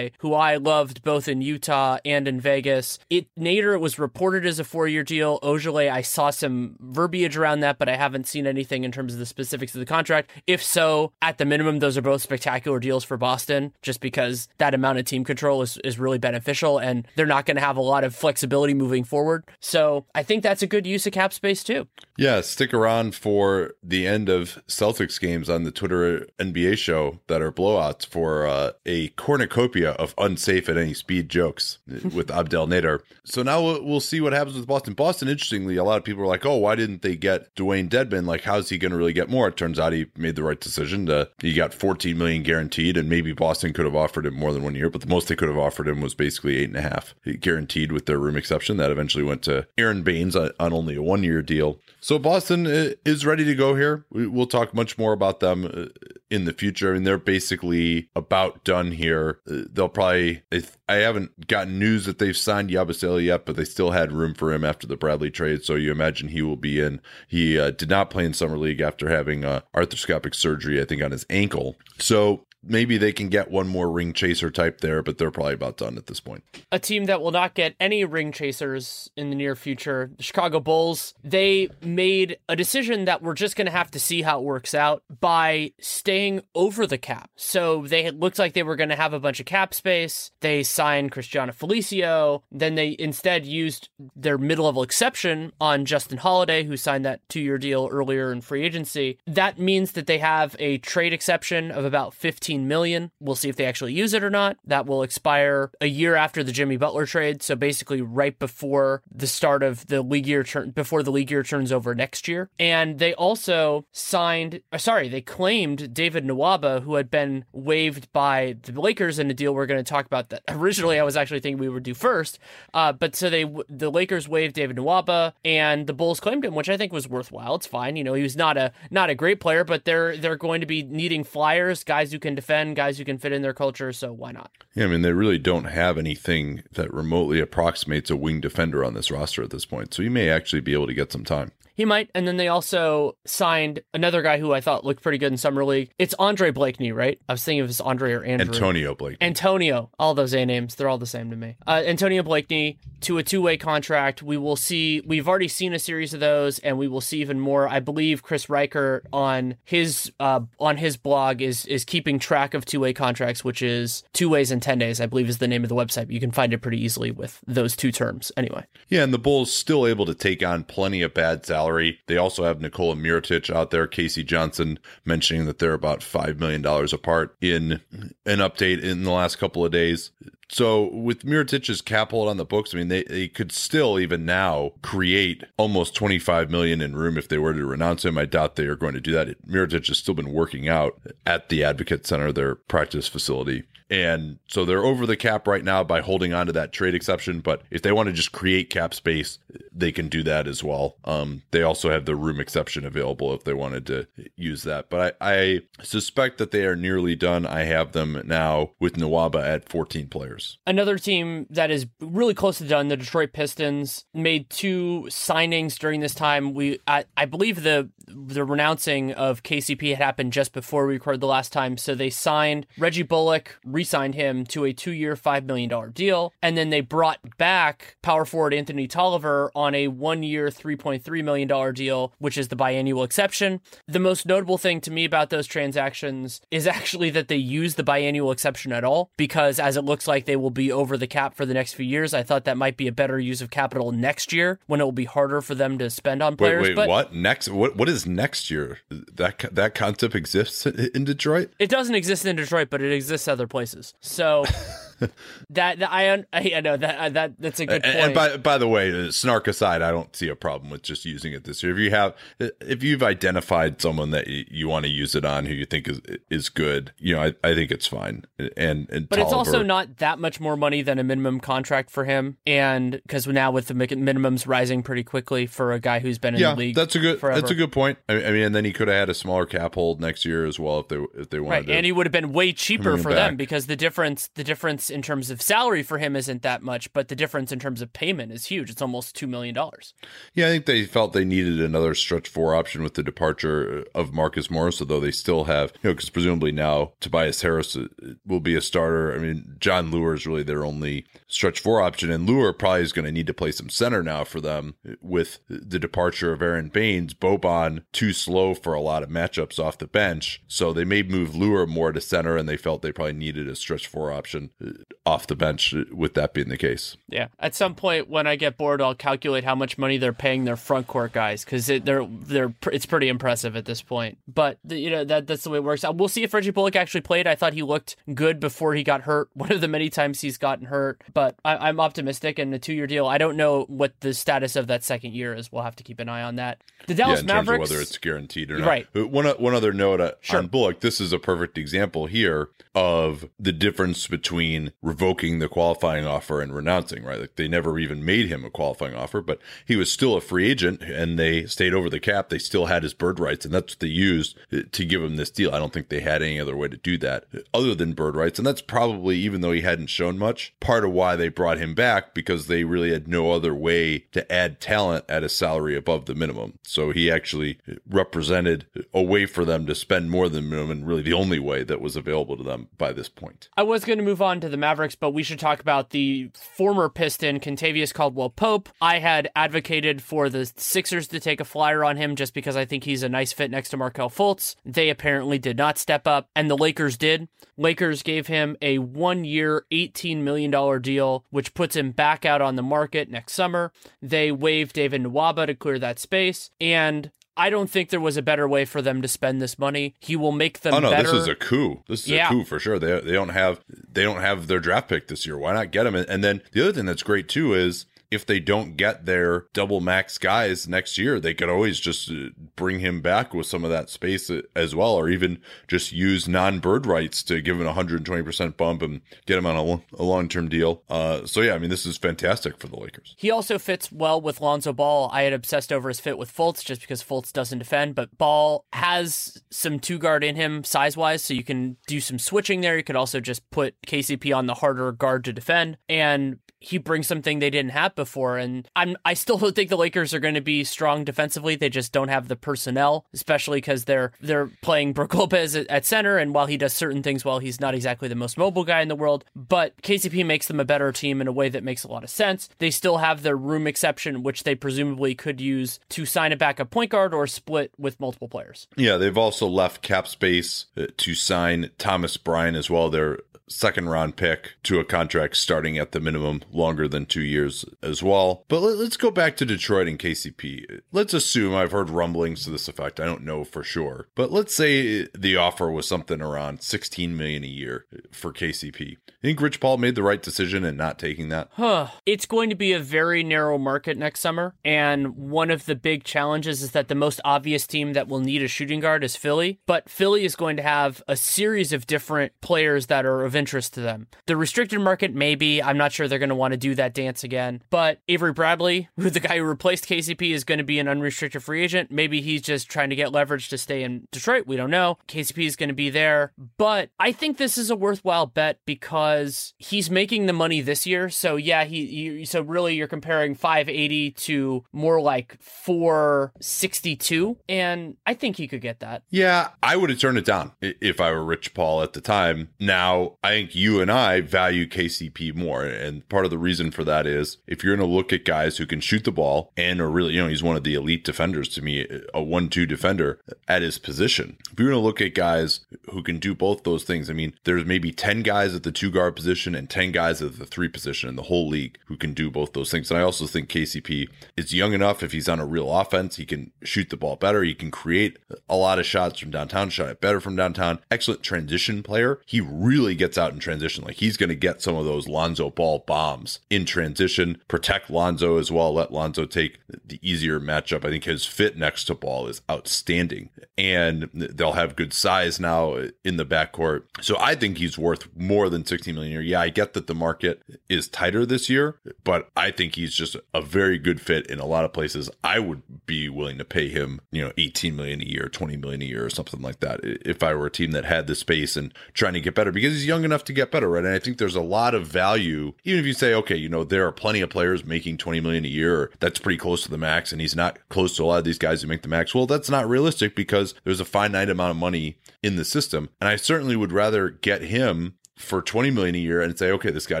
Ojeleye, who I loved both in Utah and in Vegas. It Nader was reported as a four year deal. Ojeleye, I saw some verbiage around that, but I haven't seen anything in terms of the specifics of the contract. If so, at the minimum, those are both spectacular deals for Boston, just because that amount of team control is, is really beneficial and they're not going to have a lot of flexibility moving forward. So I think that's a good use of cap space too. Yeah, stick around for the end of Celtics games on the Twitter NBA show that are blowouts for uh, a cornucopia of unsafe at any speed jokes with Abdel Nader. So now we'll, we'll see what happens with Boston. Boston, interestingly, a lot of people are like, oh, why didn't they get Dewayne Dedmon? Like, how's he going to really get more? It turns out he made the right decision. To, he got 14 million guaranteed, and maybe Boston could have offered him more than one year, but the most they could have offered him was basically eight and a half guaranteed with their room exception. That eventually went to Aron Baynes on, on only a one year deal. So Boston uh, is ready to go here. We'll talk much more about them uh, in the future. I mean, they're basically about done here. Uh, they'll probably, I haven't gotten news that they've signed Yabusele yet, but they still had room for him after the Bradley trade. So you imagine he will be in. He uh, did not play in Summer League after having uh, arthroscopic surgery, I think, on his ankle. So maybe they can get one more ring chaser type there, but they're probably about done at this point. A team that will not get any ring chasers in the near future, the Chicago Bulls, they made a decision that we're just going to have to see how it works out by staying over the cap. So they looked like they were going to have a bunch of cap space. They signed Cristiano Felicio. Then they instead used their mid level exception on Justin Holiday, who signed that two year deal earlier in free agency. That means that they have a trade exception of about 15 million. We'll see if they actually use it or not. That will expire a year after the Jimmy Butler trade. So basically, right before the start of the league year turn, before the league year turns over next year. And they also signed, uh, sorry, they claimed David Nwaba, who had been waived by the Lakers in a deal we're going to talk about. That originally I was actually thinking we would do first, uh, but so they the Lakers waived David Nwaba, and the Bulls claimed him, which I think was worthwhile. It's fine, you know, he was not a not a great player, but they're they're going to be needing flyers, guys who can defend, guys who can fit in their culture. So why not? Yeah, I mean they really don't have anything that remotely approximates a wing defender on this roster at this point, so he may actually be able to get some time. He might. And then they also signed another guy who I thought looked pretty good in summer league. It's Andre Blakeney, right? I was thinking of it's Andre or Andrew. Antonio Blakeney. Antonio. All those A names, they're all the same to me. Uh, Antonio Blakeney to a two way contract. We will see, we've already seen a series of those, and we will see even more. I believe Chris Reichert on his uh, on his blog is is keeping track of two way contracts, which is two ways in 10 days, I believe is the name of the website. You can find it pretty easily with those two terms anyway. Yeah, and the Bulls still able to take on plenty of bad salary salary. They also have Nikola Mirotic out there. K.C. Johnson mentioning that they're about $5 million apart in an update in the last couple of days. So with Mirotic's cap hold on the books, I mean they, they could still even now create almost 25 million in room if they were to renounce him. I doubt they are going to do that. Mirotic has still been working out at the Advocate Center, their practice facility. And so they're over the cap right now by holding on to that trade exception. But if they want to just create cap space, they can do that as well. Um, they also have the room exception available if they wanted to use that. But I, I suspect that they are nearly done. I have them now with Nwaba at 14 players. Another team that is really close to done, the Detroit Pistons, made two signings during this time. We, I, I believe the the renouncing of KCP had happened just before we recorded the last time. So they signed Reggie Bullock, re-signed him to a two-year, five million dollar deal, and then they brought back power forward Anthony Tolliver on a one-year, three point three million dollar deal, which is the biannual exception. The most notable thing to me about those transactions is actually that they use the biannual exception at all, because as it looks like they will be over the cap for the next few years, I thought that might be a better use of capital next year when it will be harder for them to spend on players. Wait, wait, but what next? What what is next year? That that concept exists in Detroit. It doesn't exist in Detroit, but it exists other places. So that, that I I know that uh, that that's a good point. and by by the way, uh, snark aside, I don't see a problem with just using it this year. If you have, if you've identified someone that you, you want to use it on who you think is is good, you know, I, I think it's fine. And and but it's also not that much more money than a minimum contract for him, and because now with the minimums rising pretty quickly for a guy who's been in yeah, the league, that's a good forever. that's a good point. I, I mean, and then he could have had a smaller cap hold next year as well if they if they wanted right, to. and he would have been way cheaper for them because the difference the difference in terms of salary for him isn't that much, but the difference in terms of payment is huge. It's almost two million dollars. Yeah, I think they felt they needed another stretch four option with the departure of Marcus Morris, although they still have, you know, because presumably now Tobias Harris uh, will be a starter. I mean, Jon Leuer is really their only stretch four option, and Leuer probably is going to need to play some center now for them with the departure of Aron Baynes. Boban too slow for a lot of matchups off the bench, so they may move Leuer more to center, and they felt they probably needed a stretch four option uh, off the bench. uh, With that being the case, Yeah. At some point when I get bored, I'll calculate how much money they're paying their front court guys because they're they're it's pretty impressive at this point. But the, you know that that's the way it works. Uh, We'll see if Reggie Bullock actually played. I thought he looked good before he got hurt. One of the many times he's gotten hurt, but I, I'm optimistic. And a two year deal. I don't know what the status of that second year is. We'll have to keep an eye on that. The yeah, Dallas in Mavericks. terms of whether it's guaranteed or not. Right. Uh, One one other note uh, Sure. on Bullock. This is a perfect example here of the difference between revoking the qualifying offer and renouncing, right? Like they never even made him a qualifying offer, but he was still a free agent and they stayed over the cap. They still had his bird rights, and that's what they used uh, to give him this deal. I don't think they had any other way to do that uh, other than bird rights. And that's probably, even though he hadn't shown much, part of why they brought him back because they really had no other way to add talent at a salary above the minimum. So he actually represented a way for them to spend more than minimum and really the only way that was available to them by this point. I was going to move on to the Mavericks, but we should talk about the former Piston, Kentavious Caldwell Pope. I had advocated for the Sixers to take a flyer on him just because I think he's a nice fit next to Markelle Fultz. They apparently did not step up, and the Lakers did. Lakers gave him a one year, $18 million deal, which puts him back out on the market next summer. They waived David Nwaba to clear that space, and I don't think there was a better way for them to spend this money. He will make them. Oh no, better. this is a coup. This is yeah. a coup for sure. They they don't have they don't have their draft pick this year. Why not get him? And then the other thing that's great too is if they don't get their double max guys next year, they could always just uh, bring him back with some of that space uh, as well, or even just use non bird rights to give him a 120% bump and get him on a, long term deal. Uh, so, yeah, I mean, this is fantastic for the Lakers. He also fits well with Lonzo Ball. I had obsessed over his fit with Fultz just because Fultz doesn't defend, but Ball has some two guard in him size wise, so you can do some switching there. You could also just put KCP on the harder guard to defend. And he brings something they didn't have before. And I'm I still don't think the Lakers are going to be strong defensively. They just don't have the personnel, especially because they're they're playing Brook Lopez at center. And while he does certain things, while he's not exactly the most mobile guy in the world, but KCP makes them a better team in a way that makes a lot of sense. They still have their room exception, which they presumably could use to sign a backup point guard or split with multiple players. Yeah, they've also left cap space uh, to sign Thomas Bryant as well. They're second round pick to a contract starting at the minimum longer than two years as well. But let, us go back to Detroit and KCP. Let's assume I've heard rumblings to this effect. I don't know for sure, but let's say the offer was something around 16 million a year for KCP. I think Rich Paul made the right decision in not taking that. Huh. It's going to be a very narrow market next summer. And one of the big challenges is that the most obvious team that will need a shooting guard is Philly. But Philly is going to have a series of different players that are of interest to them. The restricted market, maybe. I'm not sure they're going to want to do that dance again. But Avery Bradley, who the guy who replaced KCP, is going to be an unrestricted free agent. Maybe he's just trying to get leverage to stay in Detroit. We don't know. KCP is going to be there. But I think this is a worthwhile bet because he's making the money this year. So yeah, he, he so really you're comparing 580 to more like 462 and I think he could get that. Yeah, I would have turned it down if I were Rich Paul at the time. Now, I think you and I value KCP more and part of the reason for that is if you're going to look at guys who can shoot the ball and are really, you know, he's one of the elite defenders to me, a 1-2 defender at his position. If you're going to look at guys who can do both those things, I mean, there's maybe 10 guys at the two guard position and 10 guys at the three position in the whole league who can do both those things. And I also think KCP is young enough if he's on a real offense, he can shoot the ball better. He can create a lot of shots from downtown, shot it better from downtown. Excellent transition player. He really gets out in transition. Like he's going to get some of those Lonzo ball bombs in transition, protect Lonzo as well, let Lonzo take the easier matchup. I think his fit next to ball is outstanding. And they'll have good size now in the backcourt. So I think he's worth more than 16 million a year. Yeah, I get that the market is tighter this year, but I think he's just a very good fit in a lot of places. I would be willing to pay him, you know, 18 million a year, 20 million a year or something like that if I were a team that had the space and trying to get better because he's young enough to get better, right? And I think there's a lot of value even if you say, okay, you know, there are plenty of players making 20 million a year, that's pretty close to the max and he's not close to a lot of these guys who make the max. Well, that's not realistic because there's a finite amount of money in the system. And I certainly would rather get him for 20 million a year and say, okay, this guy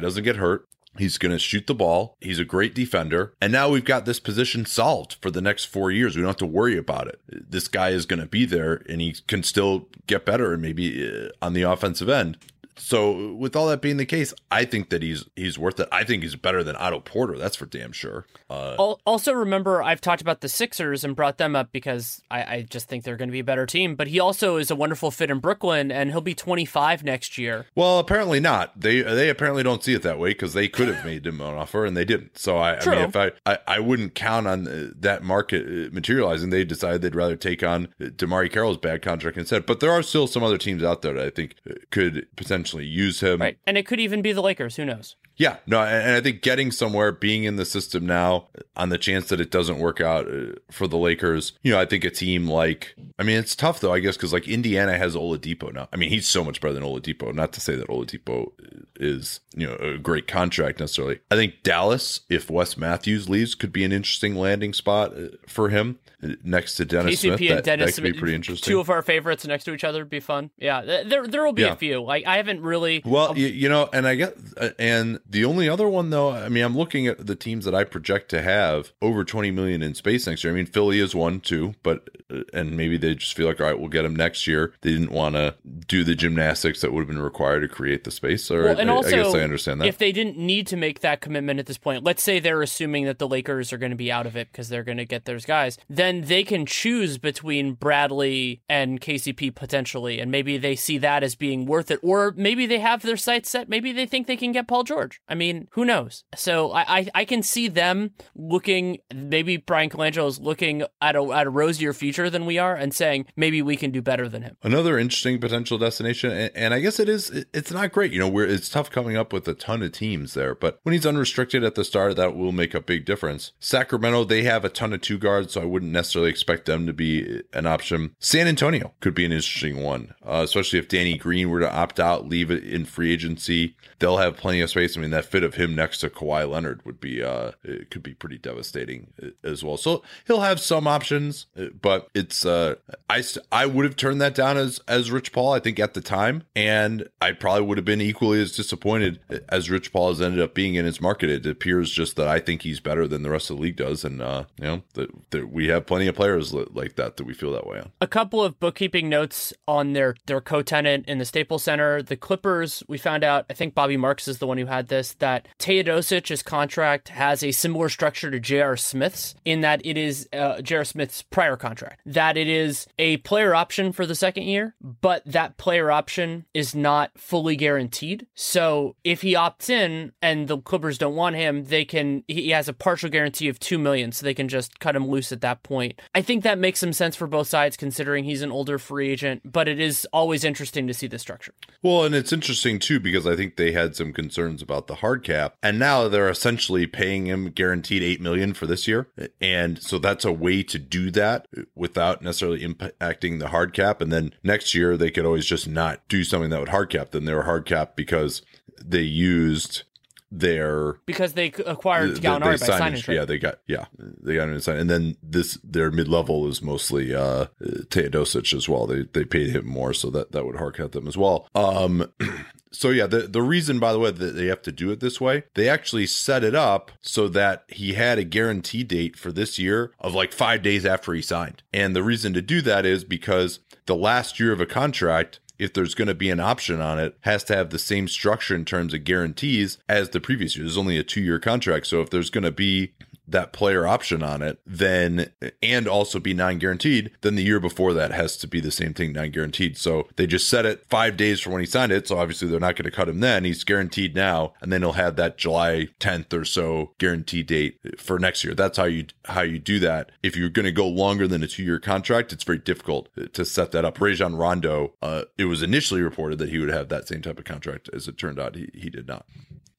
doesn't get hurt. He's going to shoot the ball. He's a great defender. And now we've got this position solved for the next four years. We don't have to worry about it. This guy is going to be there and he can still get better and maybe uh, on the offensive end. So with all that being the case, I think that he's he's worth it. I think he's better than Otto Porter. That's for damn sure. Uh, also, remember I've talked about the Sixers and brought them up because I, I just think they're going to be a better team. But he also is a wonderful fit in Brooklyn, and he'll be 25 next year. Well, apparently not. They they apparently don't see it that way because they could have made him an offer and they didn't. So I, I mean, if I, I I wouldn't count on uh, that market uh, materializing, they decided they'd rather take on DeMarre Carroll's bad contract instead. But there are still some other teams out there that I think uh, could potentially intentionally use him. Right. And it could even be the Lakers. Who knows? Yeah, no, and I think getting somewhere, being in the system now, on the chance that it doesn't work out uh, for the Lakers, you know, I think a team like, I mean, it's tough though, I guess, because like Indiana has Oladipo now. I mean, he's so much better than Oladipo. Not to say that Oladipo is, you know, a great contract necessarily. I think Dallas, if Wes Matthews leaves, could be an interesting landing spot uh, for him next to Dennis KCP Smith. and That, Dennis that could be pretty interesting. Two of our favorites next to each other would be fun. Yeah, there there will be Yeah. a few. Like I haven't really. Well, you, you know, and I get, uh, and the only other one though, I mean, I'm looking at the teams that I project to have over 20 million in space next year. I mean, Philly is one too, but uh, and maybe they just feel like, all right, we'll get them next year. They didn't want to do the gymnastics that would have been required to create the space. Or Well, and I, also, I guess I understand that. if they didn't need to make that commitment at this point, let's say they're assuming that the Lakers are going to be out of it because they're going to get those guys, then they can choose between Bradley and KCP potentially, and maybe they see that as being worth it, or maybe they have their sights set. Maybe they think they can get Paul George. I mean, who knows? So I I, I can see them looking. Maybe Bryan Colangelo is looking at a at a rosier future than we are, and saying maybe we can do better than him. Another interesting potential destination, and, and I guess it is. It's not great, you know. It's tough coming up with a ton of teams there, but when he's unrestricted at the start, that will make a big difference. Sacramento, they have a ton of two guards, so I wouldn't necessarily expect them to be an option. San Antonio could be an interesting one, uh, especially if Danny Green were to opt out, leave it in free agency. They'll have plenty of space. I mean, that fit of him next to Kawhi Leonard would be, uh, it could be pretty devastating uh, as well. So he'll have some options, uh, but it's, uh, I, I would have turned that down as, as Rich Paul, I think at the time. And I probably would have been equally as disappointed as Rich Paul has ended up being in his market. It appears just that I think he's better than the rest of the league does. And, uh, you know, that, that we have plenty of players like that that we feel that way on. a couple of bookkeeping notes on their their co-tenant in the Staples Center. The Clippers, we found out, I think Bobby Marks is the one who had this, that Teodosic's contract has a similar structure to J.R. Smith's in that it is uh, J.R. Smith's prior contract, that it is a player option for the second year, but that player option is not fully guaranteed. So if he opts in and the Clippers don't want him, they can he has a partial guarantee of 2 million so they can just cut him loose at that point. I think that makes some sense for both sides considering he's an older free agent, but it is always interesting to see the structure. Well, and it's interesting too because I think they had some concerns about the hard cap, and now they're essentially paying him guaranteed eight million for this year, and so that's a way to do that without necessarily impacting the hard cap. And then next year they could always just not do something that would hard cap. Then they were hard cap because they used their Because they acquired they- Gallinari they by signing. Yeah, they got yeah, they got him to sign, and then this their mid level is mostly uh Teodosic as well. They they paid him more, so that that would hark at them as well. Um, so yeah, the the reason, by the way, that they have to do it this way, they actually set it up so that he had a guarantee date for this year of like five days after he signed, and the reason to do that is because the last year of a contract if there's going to be an option on it, has to have the same structure in terms of guarantees as the previous year. There's only a two year contract. So if there's going to be that player option on it, then and also be non guaranteed, then the year before that has to be the same thing, non guaranteed. So they just set it five days from when he signed it. So obviously they're not going to cut him then. He's guaranteed now, and then he'll have that July 10th or so guarantee date for next year. That's how you how you do that. If you're going to go longer than a two year contract, it's very difficult to set that up. Rajon Rondo, uh, it was initially reported that he would have that same type of contract. As it turned out, he, he did not.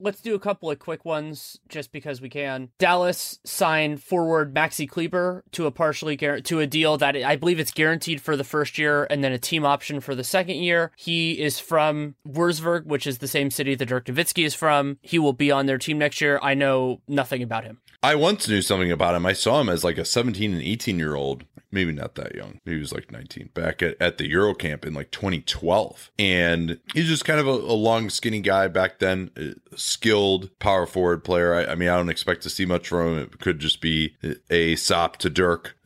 Let's do a couple of quick ones just because we can. Dallas signed forward Maxi Kleber to a partially to a deal that I believe it's guaranteed for the first year and then a team option for the second year. He is from Wurzburg, which is the same city that Dirk Nowitzki is from. He will be on their team next year. I know nothing about him. I once knew something about him. I saw him as like a 17 and 18 year old, maybe not that young. He was like 19 back at, at the Euro camp in like 2012. And he's just kind of a, a long, skinny guy back then, uh, skilled power forward player. I, I mean, I don't expect to see much from him. It could just be a sop to Dirk.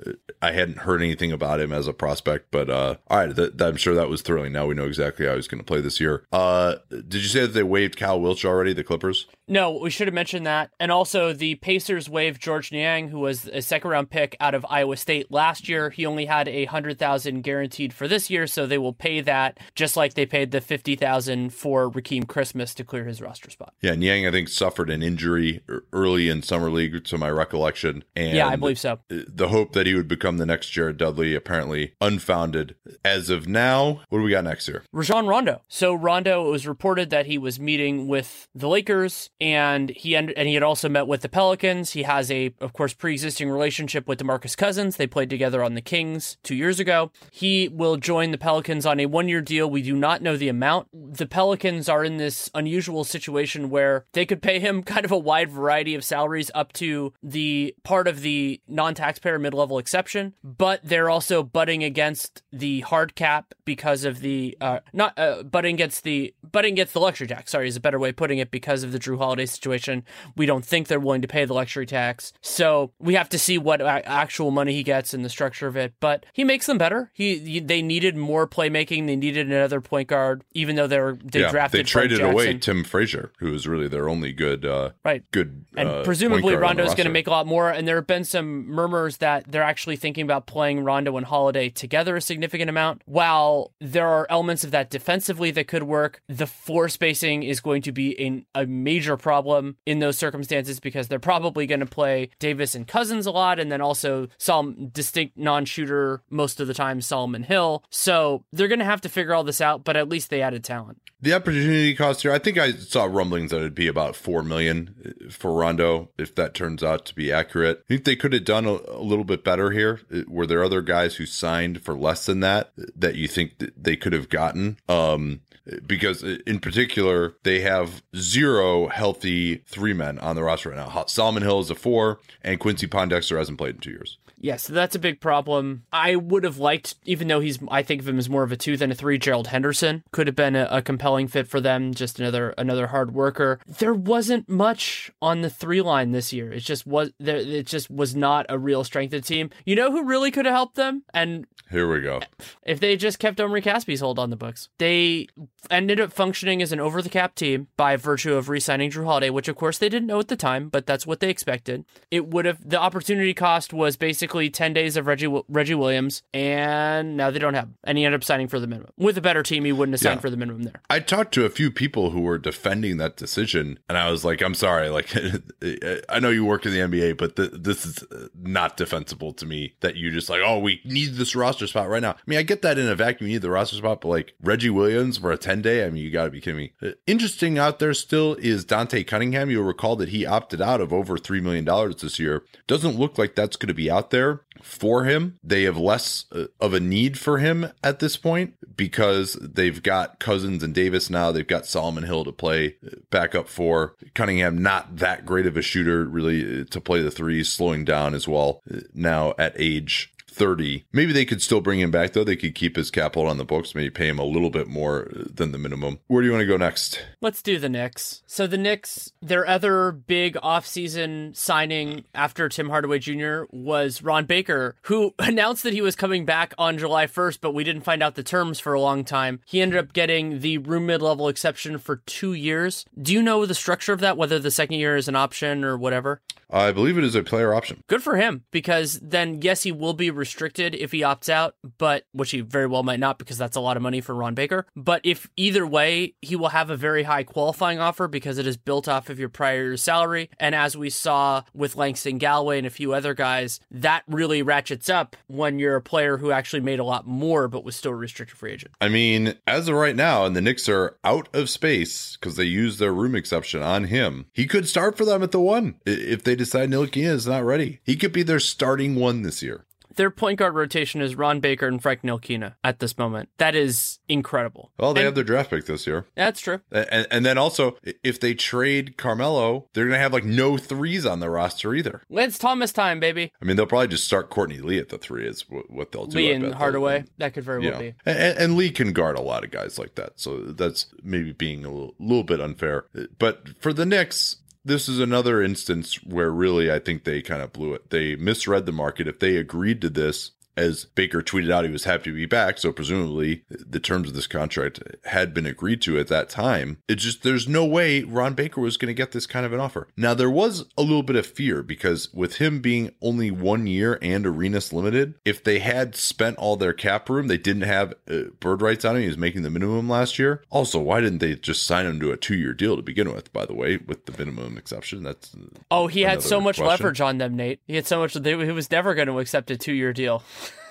I hadn't heard anything about him as a prospect, but uh, all right, th- I'm sure that was thrilling. Now we know exactly how he's going to play this year. Uh, did you say that they waived Cal Wilch already, the Clippers? No, we should have mentioned that. And also, the Pacers waived George Niang, who was a second round pick out of Iowa State last year. He only had a hundred thousand guaranteed for this year, so they will pay that just like they paid the fifty thousand for Rakeem Christmas to clear his roster spot. Yeah, Niang I think suffered an injury early in summer league, to my recollection. And yeah, I believe so. The hope that he would become the next Jared Dudley apparently unfounded. As of now, what do we got next year? Rajon Rondo. So Rondo it was reported that he was meeting with the Lakers and he and he had also met with the Pelicans. He has a of course pre-existing relationship with DeMarcus Cousins. They played together on the Kings 2 years ago. He will join the Pelicans on a 1-year deal. We do not know the amount. The Pelicans are in this unusual situation where they could pay him kind of a wide variety of salaries up to the part of the non-taxpayer mid-level exception, but they're also butting against the hard cap because of the uh, not uh, butting against the butting against the luxury tax. Sorry, is a better way of putting it because of the Jrue Holiday situation. We don't think they're willing to pay the luxury tax, so we have to see what actual money he gets and the structure of it. But he makes them better. He, he- they needed more playmaking. They needed another point guard, even though they're they yeah, drafted they traded away Tim Frazier, who was really their only good, uh, Right. good, And uh, presumably guard Rondo's going to make a lot more. And there have been some murmurs that they're actually thinking about playing Rondo and Holiday together a significant amount. While there are elements of that defensively that could work, the floor spacing is going to be in a major problem in those circumstances because they're probably going to play Davis and Cousins a lot, and then also some distinct non-shooter most of the time, Solomon Hill. So they're going to have to figure all this out. But at least they added talent. The opportunity cost here, I think I saw rumblings that it'd be about four million for Rondo if that turns out to be accurate. I think they could have done a, a little bit better here. Were there other guys who signed for less than that that you think that they could have gotten? Um, because uh, in particular, they have zero healthy three men on the roster right now. Solomon Hill is a four, and Quincy Pondexter hasn't played in two years. Yeah, so that's a big problem. I would have liked, even though he's, I think of him as more of a two than a three. Gerald Henderson could have been a, a compelling fit for them. Just another another hard worker. There wasn't much on the three line this year. It just was there. It just was not a real strength of the team. You know who really could have helped them? And Here we go. if they just kept Omri Caspi's hold on the books. They ended up functioning as an over the cap team by virtue of re signing Jrue Holiday, which of course they didn't know at the time, but that's what they expected. It would have, the opportunity cost was basically 10 days of Reggie, Reggie Williams, and now they don't have, Him. and he ended up signing for the minimum. With a better team, he wouldn't have signed Yeah. for the minimum there. I talked to a few people who were defending that decision, and I was like, "I'm sorry, like I know you work in the NBA, but th- this is not defensible to me. That you just like, oh, we need this roster spot right now. I mean, I get that in a vacuum, you need the roster spot, but like Reggie Williams for a 10 day, I mean, you got to be kidding me. Uh, Interesting out there still is Dante Cunningham. You'll recall that he opted out of over three million dollars this year. Doesn't look like that's going to be out there for him. They have less uh, of a need for him at this point because they've got Cousins and Davis now. They've got Solomon Hill to play uh, backup for. Cunningham, not that great of a shooter, really, uh, to play the threes, slowing down as well now at age 30. Maybe they could still bring him back, though. They could keep his capital on the books, maybe pay him a little bit more than the minimum. Where do you want to go next? Let's do the Knicks. So the Knicks, their other big offseason signing after Tim Hardaway Jr. was Ron Baker, who announced that he was coming back on July 1st, but we didn't find out the terms for a long time. He ended up getting the room mid-level exception for two years. Do you know the structure of that, whether the second year is an option or whatever? I believe it is a player option. Good for him, because then yes, he will be restricted if he opts out, but which he very well might not, because that's a lot of money for Ron Baker. But if either way, he will have a very high qualifying offer because it is built off of your prior salary. And as we saw with Langston Galloway and a few other guys, that really ratchets up when you're a player who actually made a lot more but was still a restricted free agent. I mean, as of right now, and the Knicks are out of space because they used their room exception on him. He could start for them at the one if they decide Ntilikina is not ready. He could be their starting one this year. Their point guard rotation is Ron Baker and Frank Ntilikina at this moment. That is incredible. Well, they And- have their draft pick this year. That's true. And, and then also, if they trade Carmelo, they're going to have like no threes on the roster either. Lance Thomas time, baby. I mean, they'll probably just start Courtney Lee at the three, is what, they'll do. Lee and bet. They'll- Hardaway. That could very well know. be. And, and Lee can guard a lot of guys like that. So that's maybe being a little, little bit unfair. But for the Knicks, this is another instance where really I think they kind of blew it. They misread the market. If they agreed to this, as Baker tweeted out, he was happy to be back. So presumably the terms of this contract had been agreed to at that time. It just, there's no way Ron Baker was going to get this kind of an offer. Now, there was a little bit of fear because with him being only one year and Arenas Limited, if they had spent all their cap room, they didn't have uh, bird rights on him. He was making the minimum last year. Also, why didn't they just sign him to a two year deal to begin with, by the way, with the minimum exception? That's Oh, he had so much question. leverage on them, Nate. He had so much, he was never going to accept a two year deal.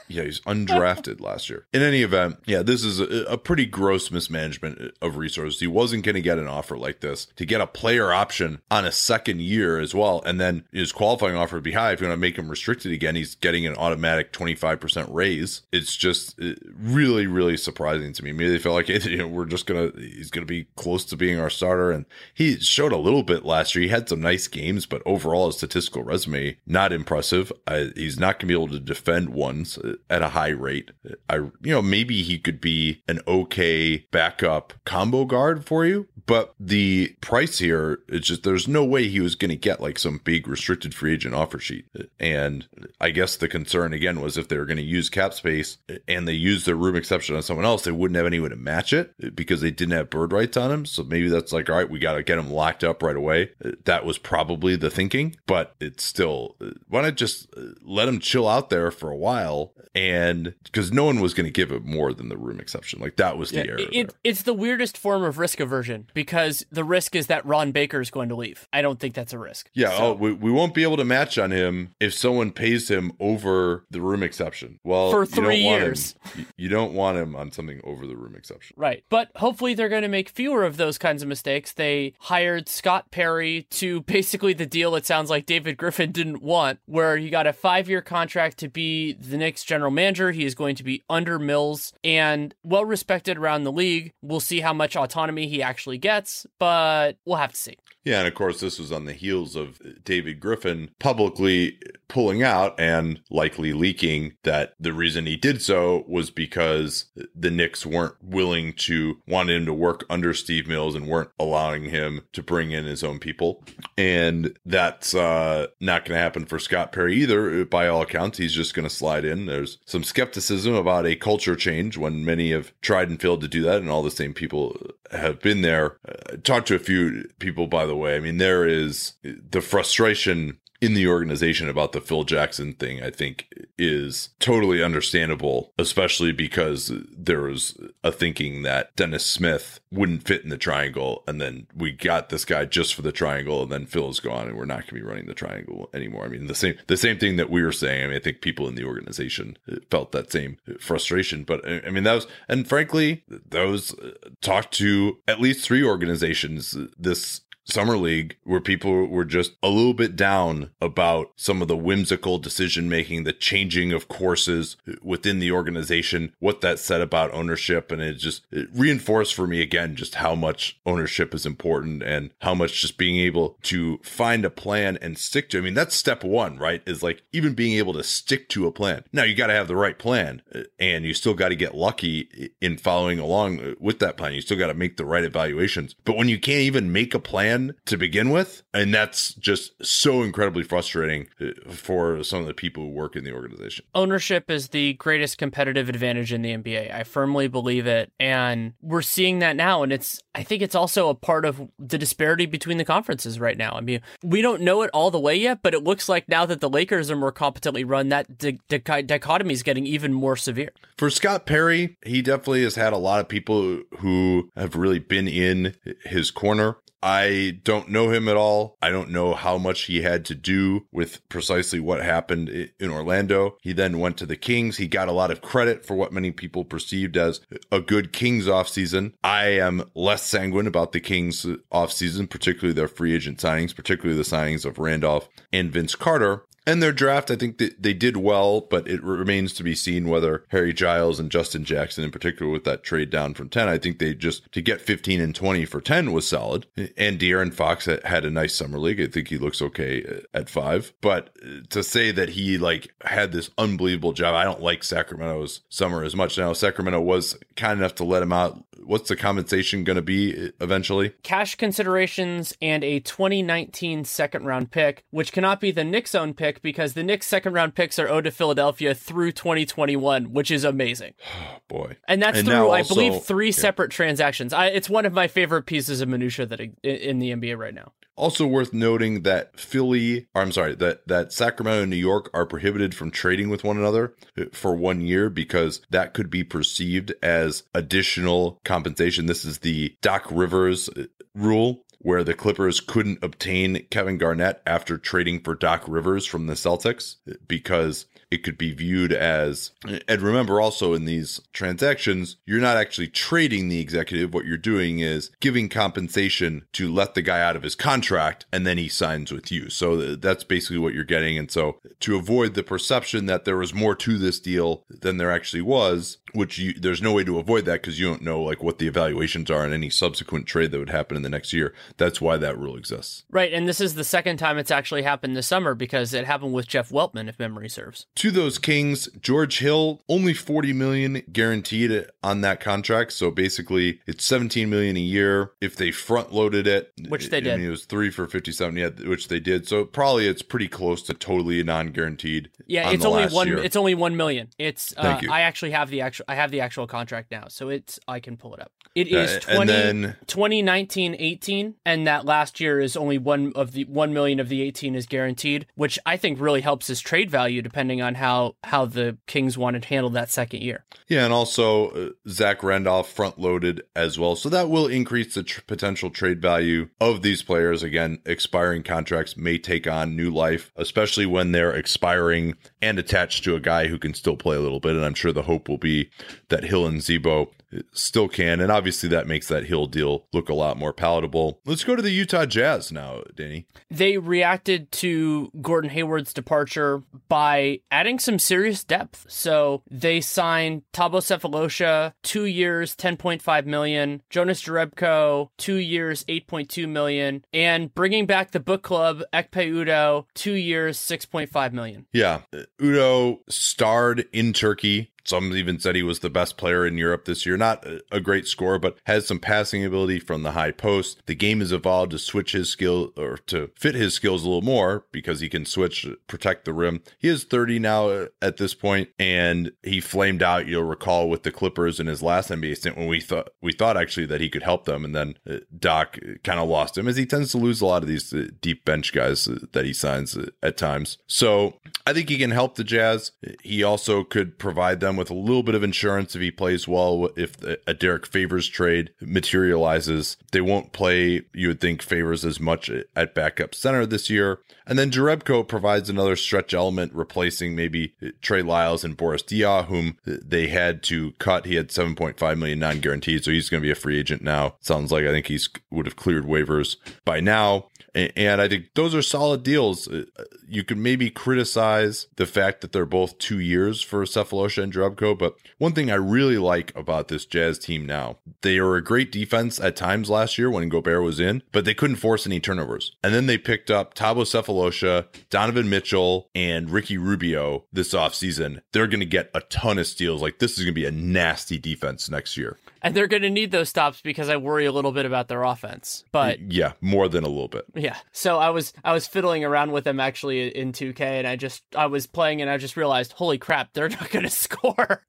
Yeah, he's undrafted last year. In any event, yeah, this is a, a pretty gross mismanagement of resources. He wasn't going to get an offer like this to get a player option on a second year as well. And then his qualifying offer would be high. If you want to make him restricted again, he's getting an automatic 25% raise. It's just uh, really, really surprising to me. Maybe they felt like you know, we're just to, he's going to be close to being our starter. And he showed a little bit last year. He had some nice games, but overall, his statistical resume, not impressive. Uh, he's not going to be able to defend ones at a high rate. I, you know, maybe he could be an okay backup combo guard for you, but the price here, it's just there's no way he was going to get like some big restricted free agent offer sheet. And I guess the concern again was if they were going to use cap space and they used their room exception on someone else, they wouldn't have anyone to match it because they didn't have bird rights on him. So maybe that's like, all right, we got to get him locked up right away. That was probably the thinking, but it's still, why not just uh, let him chill out there for a while and because no one was going to give it more than the room exception. Like that was the yeah, error. It, it's the weirdest form of risk aversion because the risk is that Ron Baker is going to leave. I don't think that's a risk. Yeah, so. oh, we, we won't be able to match on him if someone pays him over the room exception. Well, for three years, him, you don't want him on something over the room exception, right? But hopefully, they're going to make fewer of those kinds of mistakes. They hired Scott Perry to basically the deal. It sounds like David Griffin didn't want, where he got a five-year contract to be the Knicks general manager. He is going to be under Mills and well respected around the league. We'll see how much autonomy he actually gets, but we'll have to see. Yeah, and of course, this was on the heels of David Griffin publicly pulling out and likely leaking that the reason he did so was because the Knicks weren't willing to want him to work under Steve Mills and weren't allowing him to bring in his own people. And that's uh, not going to happen for Scott Perry either. By all accounts, he's just going to slide in. There's some skepticism about a culture change when many have tried and failed to do that, and all the same people have been there. Uh, talked to a few people, by the way. I mean, there is the frustration in the organization about the Phil Jackson thing, I think is totally understandable, especially because there was a thinking that Dennis Smith wouldn't fit in the triangle. And then we got this guy just for the triangle, and then Phil's gone, and we're not going to be running the triangle anymore. I mean, the same, the same thing that we were saying. I mean, I think people in the organization felt that same frustration. But uh, I mean, that was, and frankly, those uh, talked to at least three organizations this summer league where people were just a little bit down about some of the whimsical decision making, the changing of courses within the organization, what that said about ownership. And it just it reinforced for me again just how much ownership is important and how much just being able to find a plan and stick to. I mean, that's step one, right? Is like even being able to stick to a plan. Now you got to have the right plan uh, and you still got to get lucky in following along with that plan. You still got to make the right evaluations. But when you can't even make a plan, plan to begin with. And that's just so incredibly frustrating uh, for some of the people who work in the organization. Ownership is the greatest competitive advantage in the NBA. I firmly believe it. And we're seeing that now. And it's, I think it's also a part of the disparity between the conferences right now. I mean, we don't know it all the way yet, but it looks like now that the Lakers are more competently run, that di- di- dichotomy is getting even more severe. For Scott Perry, he definitely has had a lot of people who have really been in his corner. I don't know him at all. I don't know how much he had to do with precisely what happened in Orlando. He then went to the Kings. He got a lot of credit for what many people perceived as a good Kings offseason. I am less sanguine about the Kings offseason, particularly their free agent signings, particularly the signings of Randolph and Vince Carter. And their draft, I think that they did well, but it remains to be seen whether Harry Giles and Justin Jackson, in particular, with that trade down from 10, I think they just, to get 15 and 20 for 10 was solid. And De'Aaron Fox had a nice summer league. I think he looks okay uh, at five. But uh, to say that he like had this unbelievable job, I don't like Sacramento's summer as much. Now, Sacramento was kind enough to let him out. What's the compensation going to be uh, eventually? Cash considerations and a 2019 second round pick, which cannot be the Knicks own pick pick because the Knicks' second round picks are owed to Philadelphia through 2021, which is amazing. Oh, boy. And that's And through, now I believe, three yeah. separate transactions. I, it's one of my favorite pieces of minutia that in, in the NBA right now. Also worth noting that Philly, or I'm sorry, that that Sacramento and New York are prohibited from trading with one another uh, for one year because that could be perceived as additional compensation. This is the Doc Rivers uh, rule where the Clippers couldn't obtain Kevin Garnett after trading for Doc Rivers from the Celtics because it could be viewed as and remember also in these transactions you're not actually trading the executive. What you're doing is giving compensation to let the guy out of his contract and then he signs with you. So that's basically what you're getting. And so to avoid the perception that there was more to this deal than there actually was which you, there's no way to avoid that because you don't know like what the evaluations are in any subsequent trade that would happen in the next year. That's why that rule exists. Right, and this is the second time it's actually happened this summer because it happened with Jeff Weltman, if memory serves. To those Kings, George Hill only 40 million guaranteed on that contract. So basically it's 17 million a year. If they front loaded it, Which they I did. mean, it was three for 57, yeah, which they did. So probably it's pretty close to totally non-guaranteed. Yeah, on it's only one. year. It's only one million. It's. Uh, Thank you. I actually have the actual. I have the actual contract now, so it's. I can pull it up. It Yeah, and 20, then- 2019 18 and that last year is only one of the 1 million of the 18 is guaranteed which i think really helps his trade value depending on how how the kings wanted to handle that second year Yeah, and also uh, Zach Randolph front loaded as well. So that will increase the tr- potential trade value of these players. Again, expiring contracts may take on new life, especially when they're expiring and attached to a guy who can still play a little bit. And I'm sure the hope will be that Hill and Z-Bo still can. And obviously that makes that Hill deal look a lot more palatable. Let's go to the Utah Jazz now, Danny. they reacted to Gordon Hayward's departure by adding some serious depth. So they signed Thabo Sefolosha, two years, 10.5 million, Jonas Jerebko, two years, 8.2 million, and bringing back the book club, Ekpe Udoh, two years, 6.5 million. Yeah. Udoh starred in Turkey. Some even said he was the best player in Europe this year. Not a- great scorer, but has some passing ability from the high post. The game has evolved to switch his skill or to fit his skills a little more because he can switch, protect the rim. He is 30 now uh, at this point, and he flamed out. You'll recall with the Clippers in his last NBA stint when we thought we thought actually that he could help them, and then uh, Doc kind of lost him as he tends to lose a lot of these uh, deep bench guys that he signs at times. So I think he can help the Jazz. He also could provide them with a little bit of insurance if he plays well. If a Derrick Favors trade materializes, they won't play, you would think, Favors as much at backup center this year. And then Jerebko provides another stretch element, replacing maybe uh, Trey Lyles and Boris Diaw, whom uh, they had to cut. He had 7.5 million non-guaranteed, so he's going to be a free agent now. Sounds like I think he's would have cleared waivers by now. And I think those are solid deals. Uh, You could maybe criticize the fact that they're both two years for Sefolosha and Jerebko, but one thing I really like about this Jazz team now, they were a great defense at times last year when Gobert was in, but they couldn't force any turnovers. And then they picked up Thabo Sefolosha, Donovan Mitchell, and Ricky Rubio this offseason. They're going to get a ton of steals. Like this is going to be a nasty defense next year. And they're going to need those stops because I worry a little bit about their offense. But yeah, more than a little bit. Yeah. So I was I was fiddling around with them actually in 2K and I just I was playing and I just realized holy crap they're not going to score.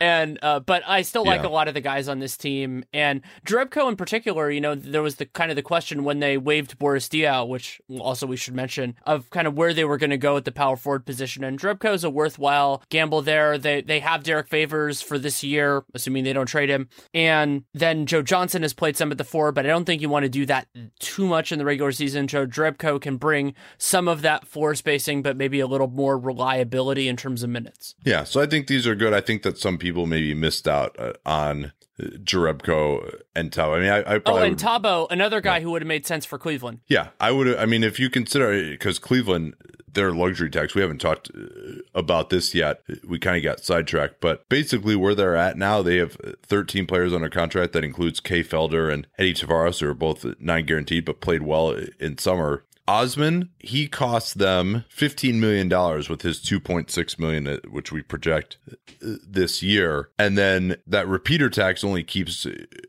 and uh but I still like Yeah. a lot of the guys on this team and Jerebko in particular, you know, there was the kind of the question when they waived Boris Diaw, which also we should mention of kind of where they were going to go at the power forward position and Jerebko is a worthwhile gamble there. They they have Derrick Favors for this year, assuming they don't trade him. And then Joe Johnson has played some at the four, but I don't think you want to do that too much in the regular season. Joe Jerebko can bring some of that floor spacing, but maybe a little more reliability in terms of minutes. Yeah, so I think these are good. I think that some people maybe missed out uh, on Jerebko and Tao. I mean, I, I Oh, probably and would- Thabo, another guy who would have made sense for Cleveland. yeah, I would. I mean, if you consider because Cleveland, their luxury tax, we haven't talked uh, about this yet. We kind of got sidetracked, but basically where they're at now, they have 13 players under contract that includes Kay Felder and Edy Tavares, who are both non guaranteed but played well in summer. Osman, he costs them $15 million with his 2.6 million, uh, which we project uh, this year. And then that repeater tax only keeps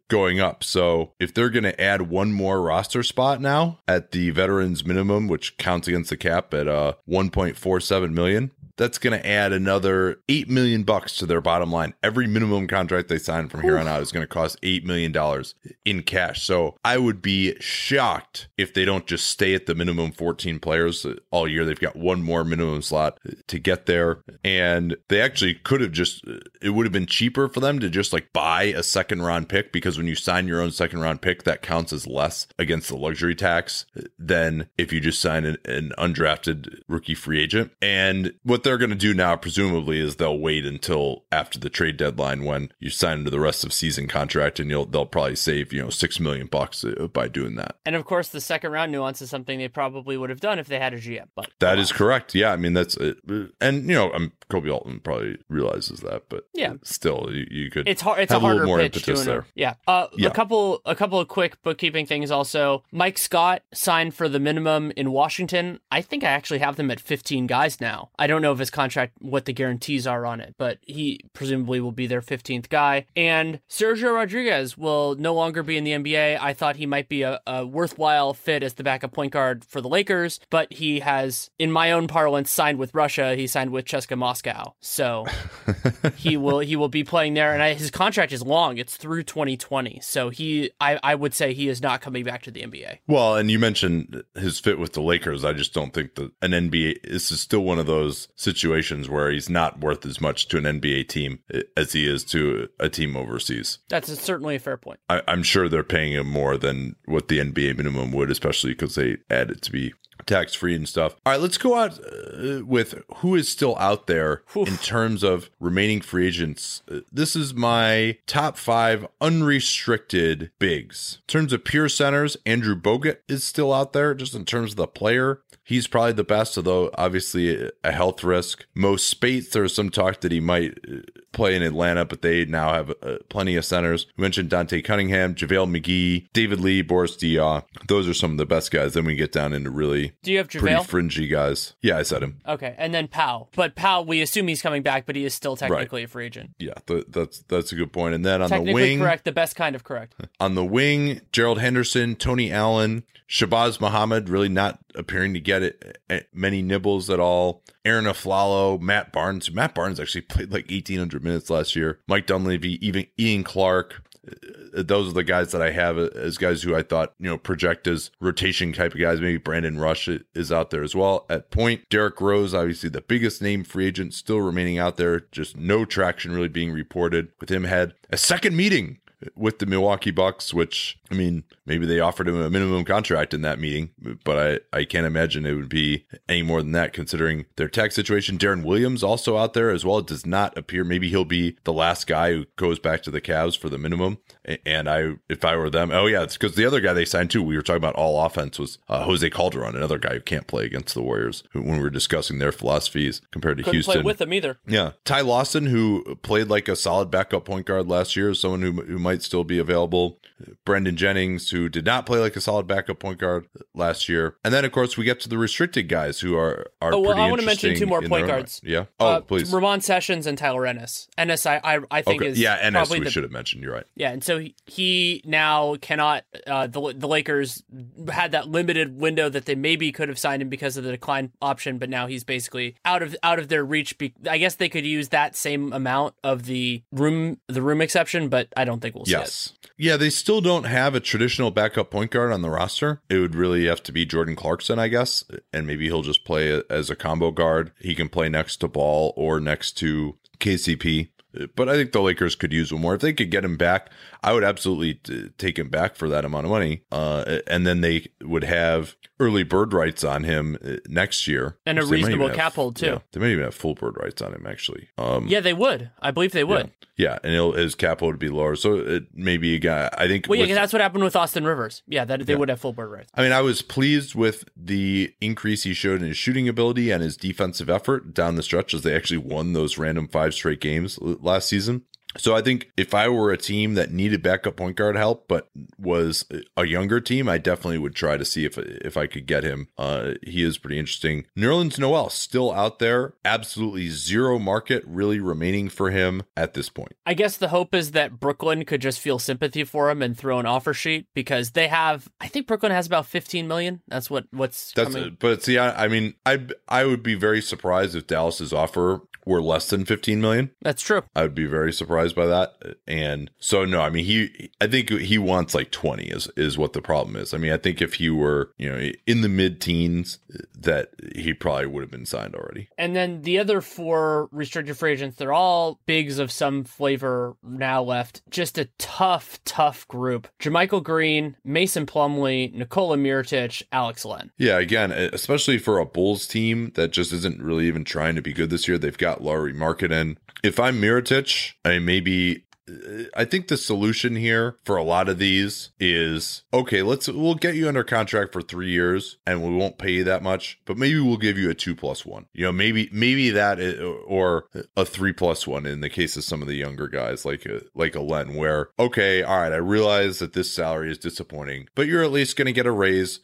going up. So if they're going to add one more roster spot now at the veterans minimum, which counts against the cap at uh 1.47 million, that's going to add another 8 million bucks to their bottom line. Every minimum contract they sign from here on out is going to cost 8 million dollars in cash. So, I would be shocked if they don't just stay at the minimum 14 players all year. They've got one more minimum slot to get there and they actually could have just it would have been cheaper for them to just like buy a second round pick because when you sign your own second round pick that counts as less against the luxury tax than if you just sign an, an undrafted rookie free agent. And what they're going to do now, presumably, is they'll wait until after the trade deadline when you sign into the rest of season contract, and you'll they'll probably save you know six million bucks uh, by doing that. And of course, the second round nuance is something they probably would have done if they had a GM. But that is correct. Yeah, I mean that's uh, and you know, I'm Koby Altman probably realizes that, but yeah, still you, you could. It's hard. It's a harder little more pitch impetus there. Yeah. Uh, Yeah. A couple. A couple of quick bookkeeping things. Also, Mike Scott signed for the minimum in Washington. I think I actually have them at 15 guys now. I don't know if his contract what the guarantees are on it, but he presumably will be their 15th guy. And Sergio Rodriguez will no longer be in the NBA. I thought he might be a, a worthwhile fit as the backup point guard for the Lakers, but he has, in my own parlance, signed with Russia. He signed with CSKA Moscow, so he will he will be playing there. And I, his contract is long; it's through 2020. So he, I, I would say, he is not coming back to the NBA. Well, and you mentioned his fit with the Lakers. I just don't think that an NBA. This is still one of those situations where he's not worth as much to an NBA team as he is to a team overseas. That's certainly a fair point. I, I'm sure they're paying him more than what the NBA minimum would, especially because they add it to be tax free and stuff. All right, let's go out uh, with who is still out there in terms of remaining free agents. Uh, this is my top five unrestricted bigs. In terms of pure centers, Andrew Bogut is still out there, just in terms of the player. He's probably the best, although obviously a health risk. Mo Speights, there's some talk that he might uh, play in Atlanta, but they now have uh, plenty of centers. We mentioned Dante Cunningham, JaVale McGee, David Lee, Boris Diaw. Those are some of the best guys. Then we get down into really Do you have pretty fringy guys. Yeah, I said him. Okay, and then Powell. But Powell, we assume he's coming back, but he is still technically a free agent. Yeah, th- that's that's a good point. And then on the wing, correct, the best kind of correct. on the wing, Gerald Henderson, Tony Allen, Shabazz Muhammad, really not appearing to get it eh, many nibbles at all. Arron Afflalo, Matt Barnes. Matt Barnes actually played like 1,800 minutes last year. Mike Dunleavy, even Ian Clark. Uh, Those are the guys that I have as guys who I thought, you know, project as rotation type of guys. Maybe Brandon Rush is out there as well at point. Derrick Rose, obviously the biggest name free agent, still remaining out there. Just no traction really being reported with him. Had a second meeting with the Milwaukee Bucks, which I mean, maybe they offered him a minimum contract in that meeting, but I, I can't imagine it would be any more than that considering their tax situation. Deron Williams also out there as well. It does not appear maybe he'll be the last guy who goes back to the Cavs for the minimum. And I, if I were them, oh yeah, it's because the other guy they signed too. We were talking about all offense was uh, Jose Calderon, another guy who can't play against the Warriors who, when we were discussing their philosophies compared to Couldn't Houston. play with them either. Yeah, Ty Lawson, who played like a solid backup point guard last year, is someone who who might still be available. Brandon Jennings, who did not play like a solid backup point guard last year, and then of course we get to the restricted guys who are are. Oh, well, I wanna mention two more point guards. right. Yeah. Oh, Uh, please. Ramon Sessions and Tyler Ennis. Ennis, I, I, I think Okay. is Yeah, Ennis probably we the should have mentioned. You're right. Yeah, and so he- now cannot. Uh, the the Lakers had that limited window that they maybe could have signed him because of the decline option, but now he's basically out of out of their reach. Be- I guess they could use that same amount of the room the room exception, but I don't think we'll see it. Yes. Yeah, they still don't have a traditional backup point guard on the roster. It would really have to be Jordan Clarkson, I guess, and maybe he'll just play as a combo guard. He can play next to Ball or next to KCP. But I think the Lakers could use one more. If they could get him back, I would absolutely t- take him back for that amount of money. Uh, and then they would have early bird rights on him uh, next year. And a So they might reasonable cap have- hold, too. yeah, they may even have full bird rights on him, actually. Um, Yeah, they would. I believe they would. yeah, and he'll, his cap hold would be lower. So it may be a guy. I think. Well, with- 'cause that's what happened with Austin Rivers. Yeah, that they would have full bird rights. I mean, I was pleased with the increase he showed in his shooting ability and his defensive effort down the stretch as they actually won those random five straight games last season. So I think if I were a team that needed backup point guard help, but was a younger team, I definitely would try to see if if I could get him. Uh, he is pretty interesting. Nerlens Noel still out there, absolutely zero market really remaining for him at this point. I guess the hope is that Brooklyn could just feel sympathy for him and throw an offer sheet because they have. I think Brooklyn has about 15 million. That's what what's that's. coming. But see, I, I mean, I I would be very surprised if Dallas's offer were less than 15 million. That's true. I would be very surprised by that. And so no, I mean he I think he wants like 20 is is what the problem is. I mean, I think if he were, you know, in the mid-teens that he probably would have been signed already. And then the other four restricted free agents, they're all bigs of some flavor now left. Just a tough, tough group. JaMychal Green, Mason Plumlee, Nikola Mirotic, Alex Len. Yeah, again, especially for a Bulls team that just isn't really even trying to be good this year. They've got Lauri Markkanen. If I'm Mirotic, I mean, maybe I think the solution here for a lot of these is okay, let's we'll get you under contract for three years and we won't pay you that much, but maybe we'll give you a two plus one. You know, maybe maybe that is, or a three plus one in the case of some of the younger guys like a, like a Len, where okay, all right, I realize that this salary is disappointing, but you're at least going to get a raise.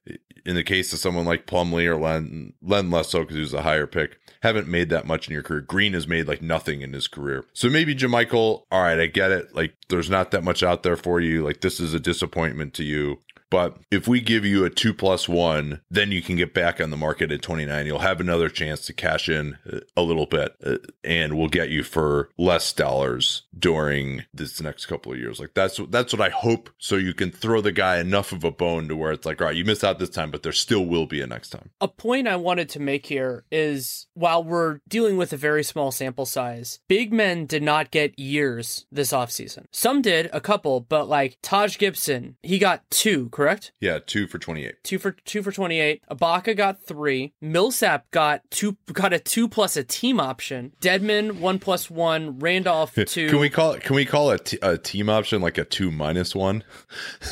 In the case of someone like Plumlee or Len Len less so because he was a higher pick, haven't made that much in your career. Green has made like nothing in his career, so maybe JaMychal. All right, I get it it. Like there's not that much out there for you. Like this is a disappointment to you. But if we give you a two plus one, then you can get back on the market at 29. You'll have another chance to cash in a little bit uh, and we'll get you for less dollars during this next couple of years. Like that's, that's what I hope. So you can throw the guy enough of a bone to where it's like, all right, you missed out this time, but there still will be a next time. A point I wanted to make here is while we're dealing with a very small sample size, big men did not get years this offseason. Some did, a couple, but like Taj Gibson, he got two, correct? Yeah, two for twenty eight. Two for two for twenty eight. Ibaka got three. Millsap got two got a two plus a team option. Dedmon one plus one. Randolph two. can we call it? Can we call a, t- a team option like a two minus one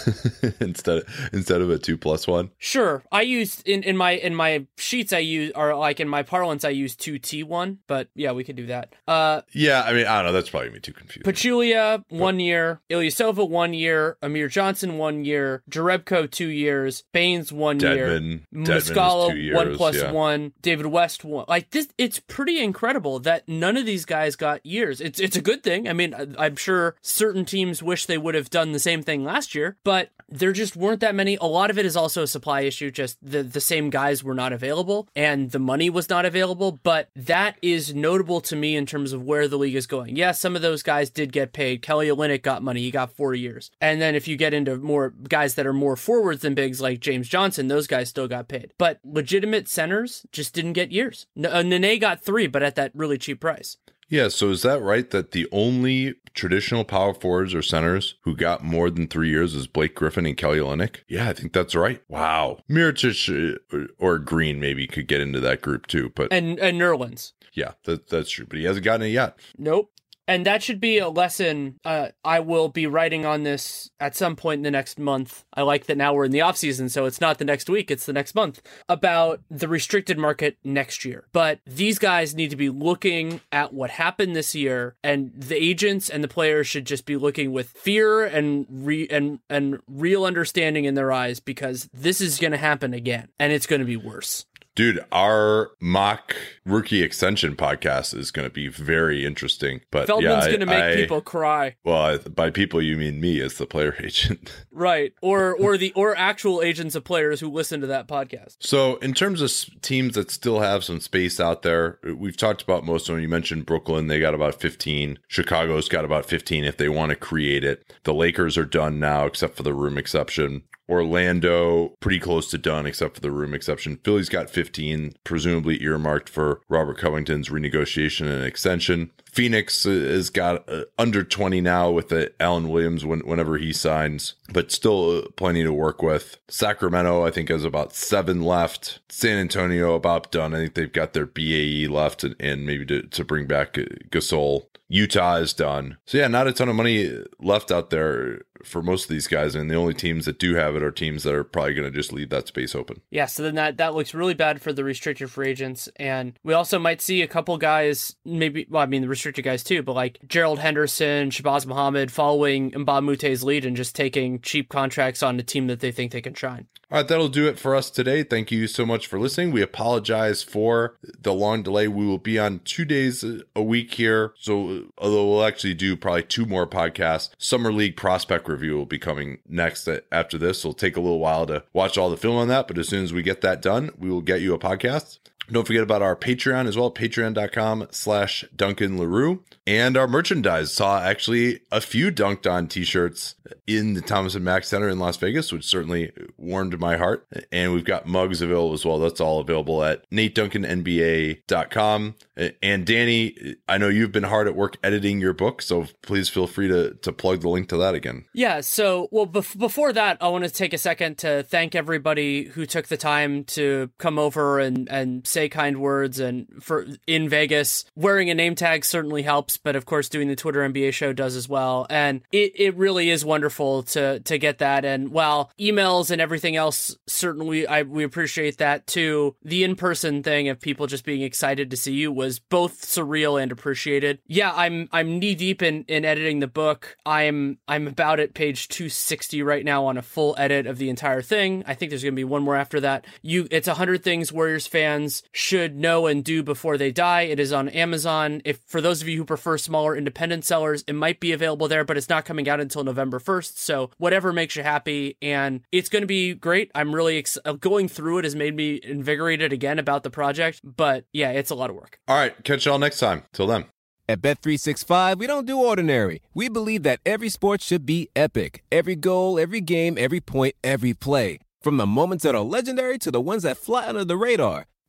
instead instead of a two plus one? Sure. I used in in my in my sheets I use or like in my parlance I use two T one, but yeah, we could do that. Uh, yeah. I mean, I don't know. That's probably gonna be too confusing. Pachulia one year. Ilyasova one year. Amir Johnson one year. Jerebko two years. Baynes one Dedmon, year. Muscala one plus yeah. one. David West one. Like this, it's pretty incredible that none of these guys got years. It's it's a good thing. I mean, I'm sure certain teams wish they would have done the same thing last year, but there just weren't that many. A lot of it is also a supply issue. Just the the same guys were not available, and the money was not available. But that is notable to me in terms of where the league is going. Yes, some of those guys did get paid. Kelly Olynyk got money. He got four years. And then if you get into more guys that are more forwards than bigs like James Johnson, those guys still got paid. But legitimate centers just didn't get years. N- uh, Nene got three, but at that really cheap price. Yeah, so is that right that the only traditional power forwards or centers who got more than three years is Blake Griffin and Kelly Olynyk? Yeah, I think that's right. Wow. Mirotic uh, or Green maybe could get into that group too, but And and Nerlens. yeah, that, that's true. But he hasn't gotten it yet. Nope. And that should be a lesson. Uh, I will be writing on this at some point in the next month. I like that now we're in the off season, so it's not the next week, it's the next month about the restricted market next year. But these guys need to be looking at what happened this year, and the agents and the players should just be looking with fear and re- and and real understanding in their eyes because this is going to happen again, and it's going to be worse. Dude, our mock rookie extension podcast is going to be very interesting. But Feldman's yeah, going to make I- people cry. Well, by people you mean me as the player agent. Right. Or or the or actual agents of players who listen to that podcast. So, in terms of teams that still have some space out there, we've talked about most of them. You mentioned Brooklyn; they got about fifteen. Chicago's got about fifteen if they want to create it. The Lakers are done now, except for the room exception. Orlando pretty close to done, except for the room exception. Philly's got fifteen, presumably earmarked for Robert Covington's renegotiation and extension. Phoenix has got uh, under 20 now with the Alan Williams when, whenever he signs, but still uh, plenty to work with. Sacramento, I think, has about seven left. San Antonio, about done. I think they've got their BAE left and, and maybe to, to bring back uh, Gasol. Utah is done. So, yeah, not a ton of money left out there for most of these guys, and the only teams that do have it are teams that are probably going to just leave that space open. Yeah, so then that that looks really bad for the restricted free agents, and we also might see a couple guys, maybe well, I mean the restricted guys too, but like Gerald Henderson, Shabazz Muhammad, following a lead and just taking cheap contracts on a team that they think they can shine. All right, that'll do it for us today. Thank you so much for listening. We apologize for the long delay. We will be on two days a week here. So, although we'll actually do probably two more podcasts, Summer League prospect review will be coming next after this. It'll take a little while to watch all the film on that, but as soon as we get that done, we will get you a podcast. Don't forget about our Patreon as well, patreon.com slash Duncan Leroux. And our merchandise saw actually a few dunked on t-shirts in the Thomas and Mack Center in Las Vegas, which certainly warmed my heart. And we've got mugs available as well. That's all available at NateDuncanNBA.com. And Danny, I know you've been hard at work editing your book, so please feel free to, to plug the link to that again. Yeah. So, well, bef- before that, I want to take a second to thank everybody who took the time to come over and, and say kind words. And for in Vegas, wearing a name tag certainly helps, but of course, doing the Twitter NBA show does as well. And it, it really is wonderful to to get that. And while emails and everything else certainly I we appreciate that too, the in person thing of people just being excited to see you was both surreal and appreciated. Yeah, I'm I'm knee deep in in editing the book. I'm I'm about at page 260 right now on a full edit of the entire thing. I think there's going to be one more after that. You it's 100 things Warriors fans should know and do before they die. It is on Amazon. If for those of you who prefer smaller independent sellers, it might be available there, but it's not coming out until November 1st. So whatever makes you happy and it's going to be great. I'm really ex- uh, going through it has made me invigorated again about the project, but yeah, it's a lot of work. All right, catch y'all next time. Till then. At Bet365, we don't do ordinary. We believe that every sport should be epic. Every goal, every game, every point, every play. From the moments that are legendary to the ones that fly under the radar.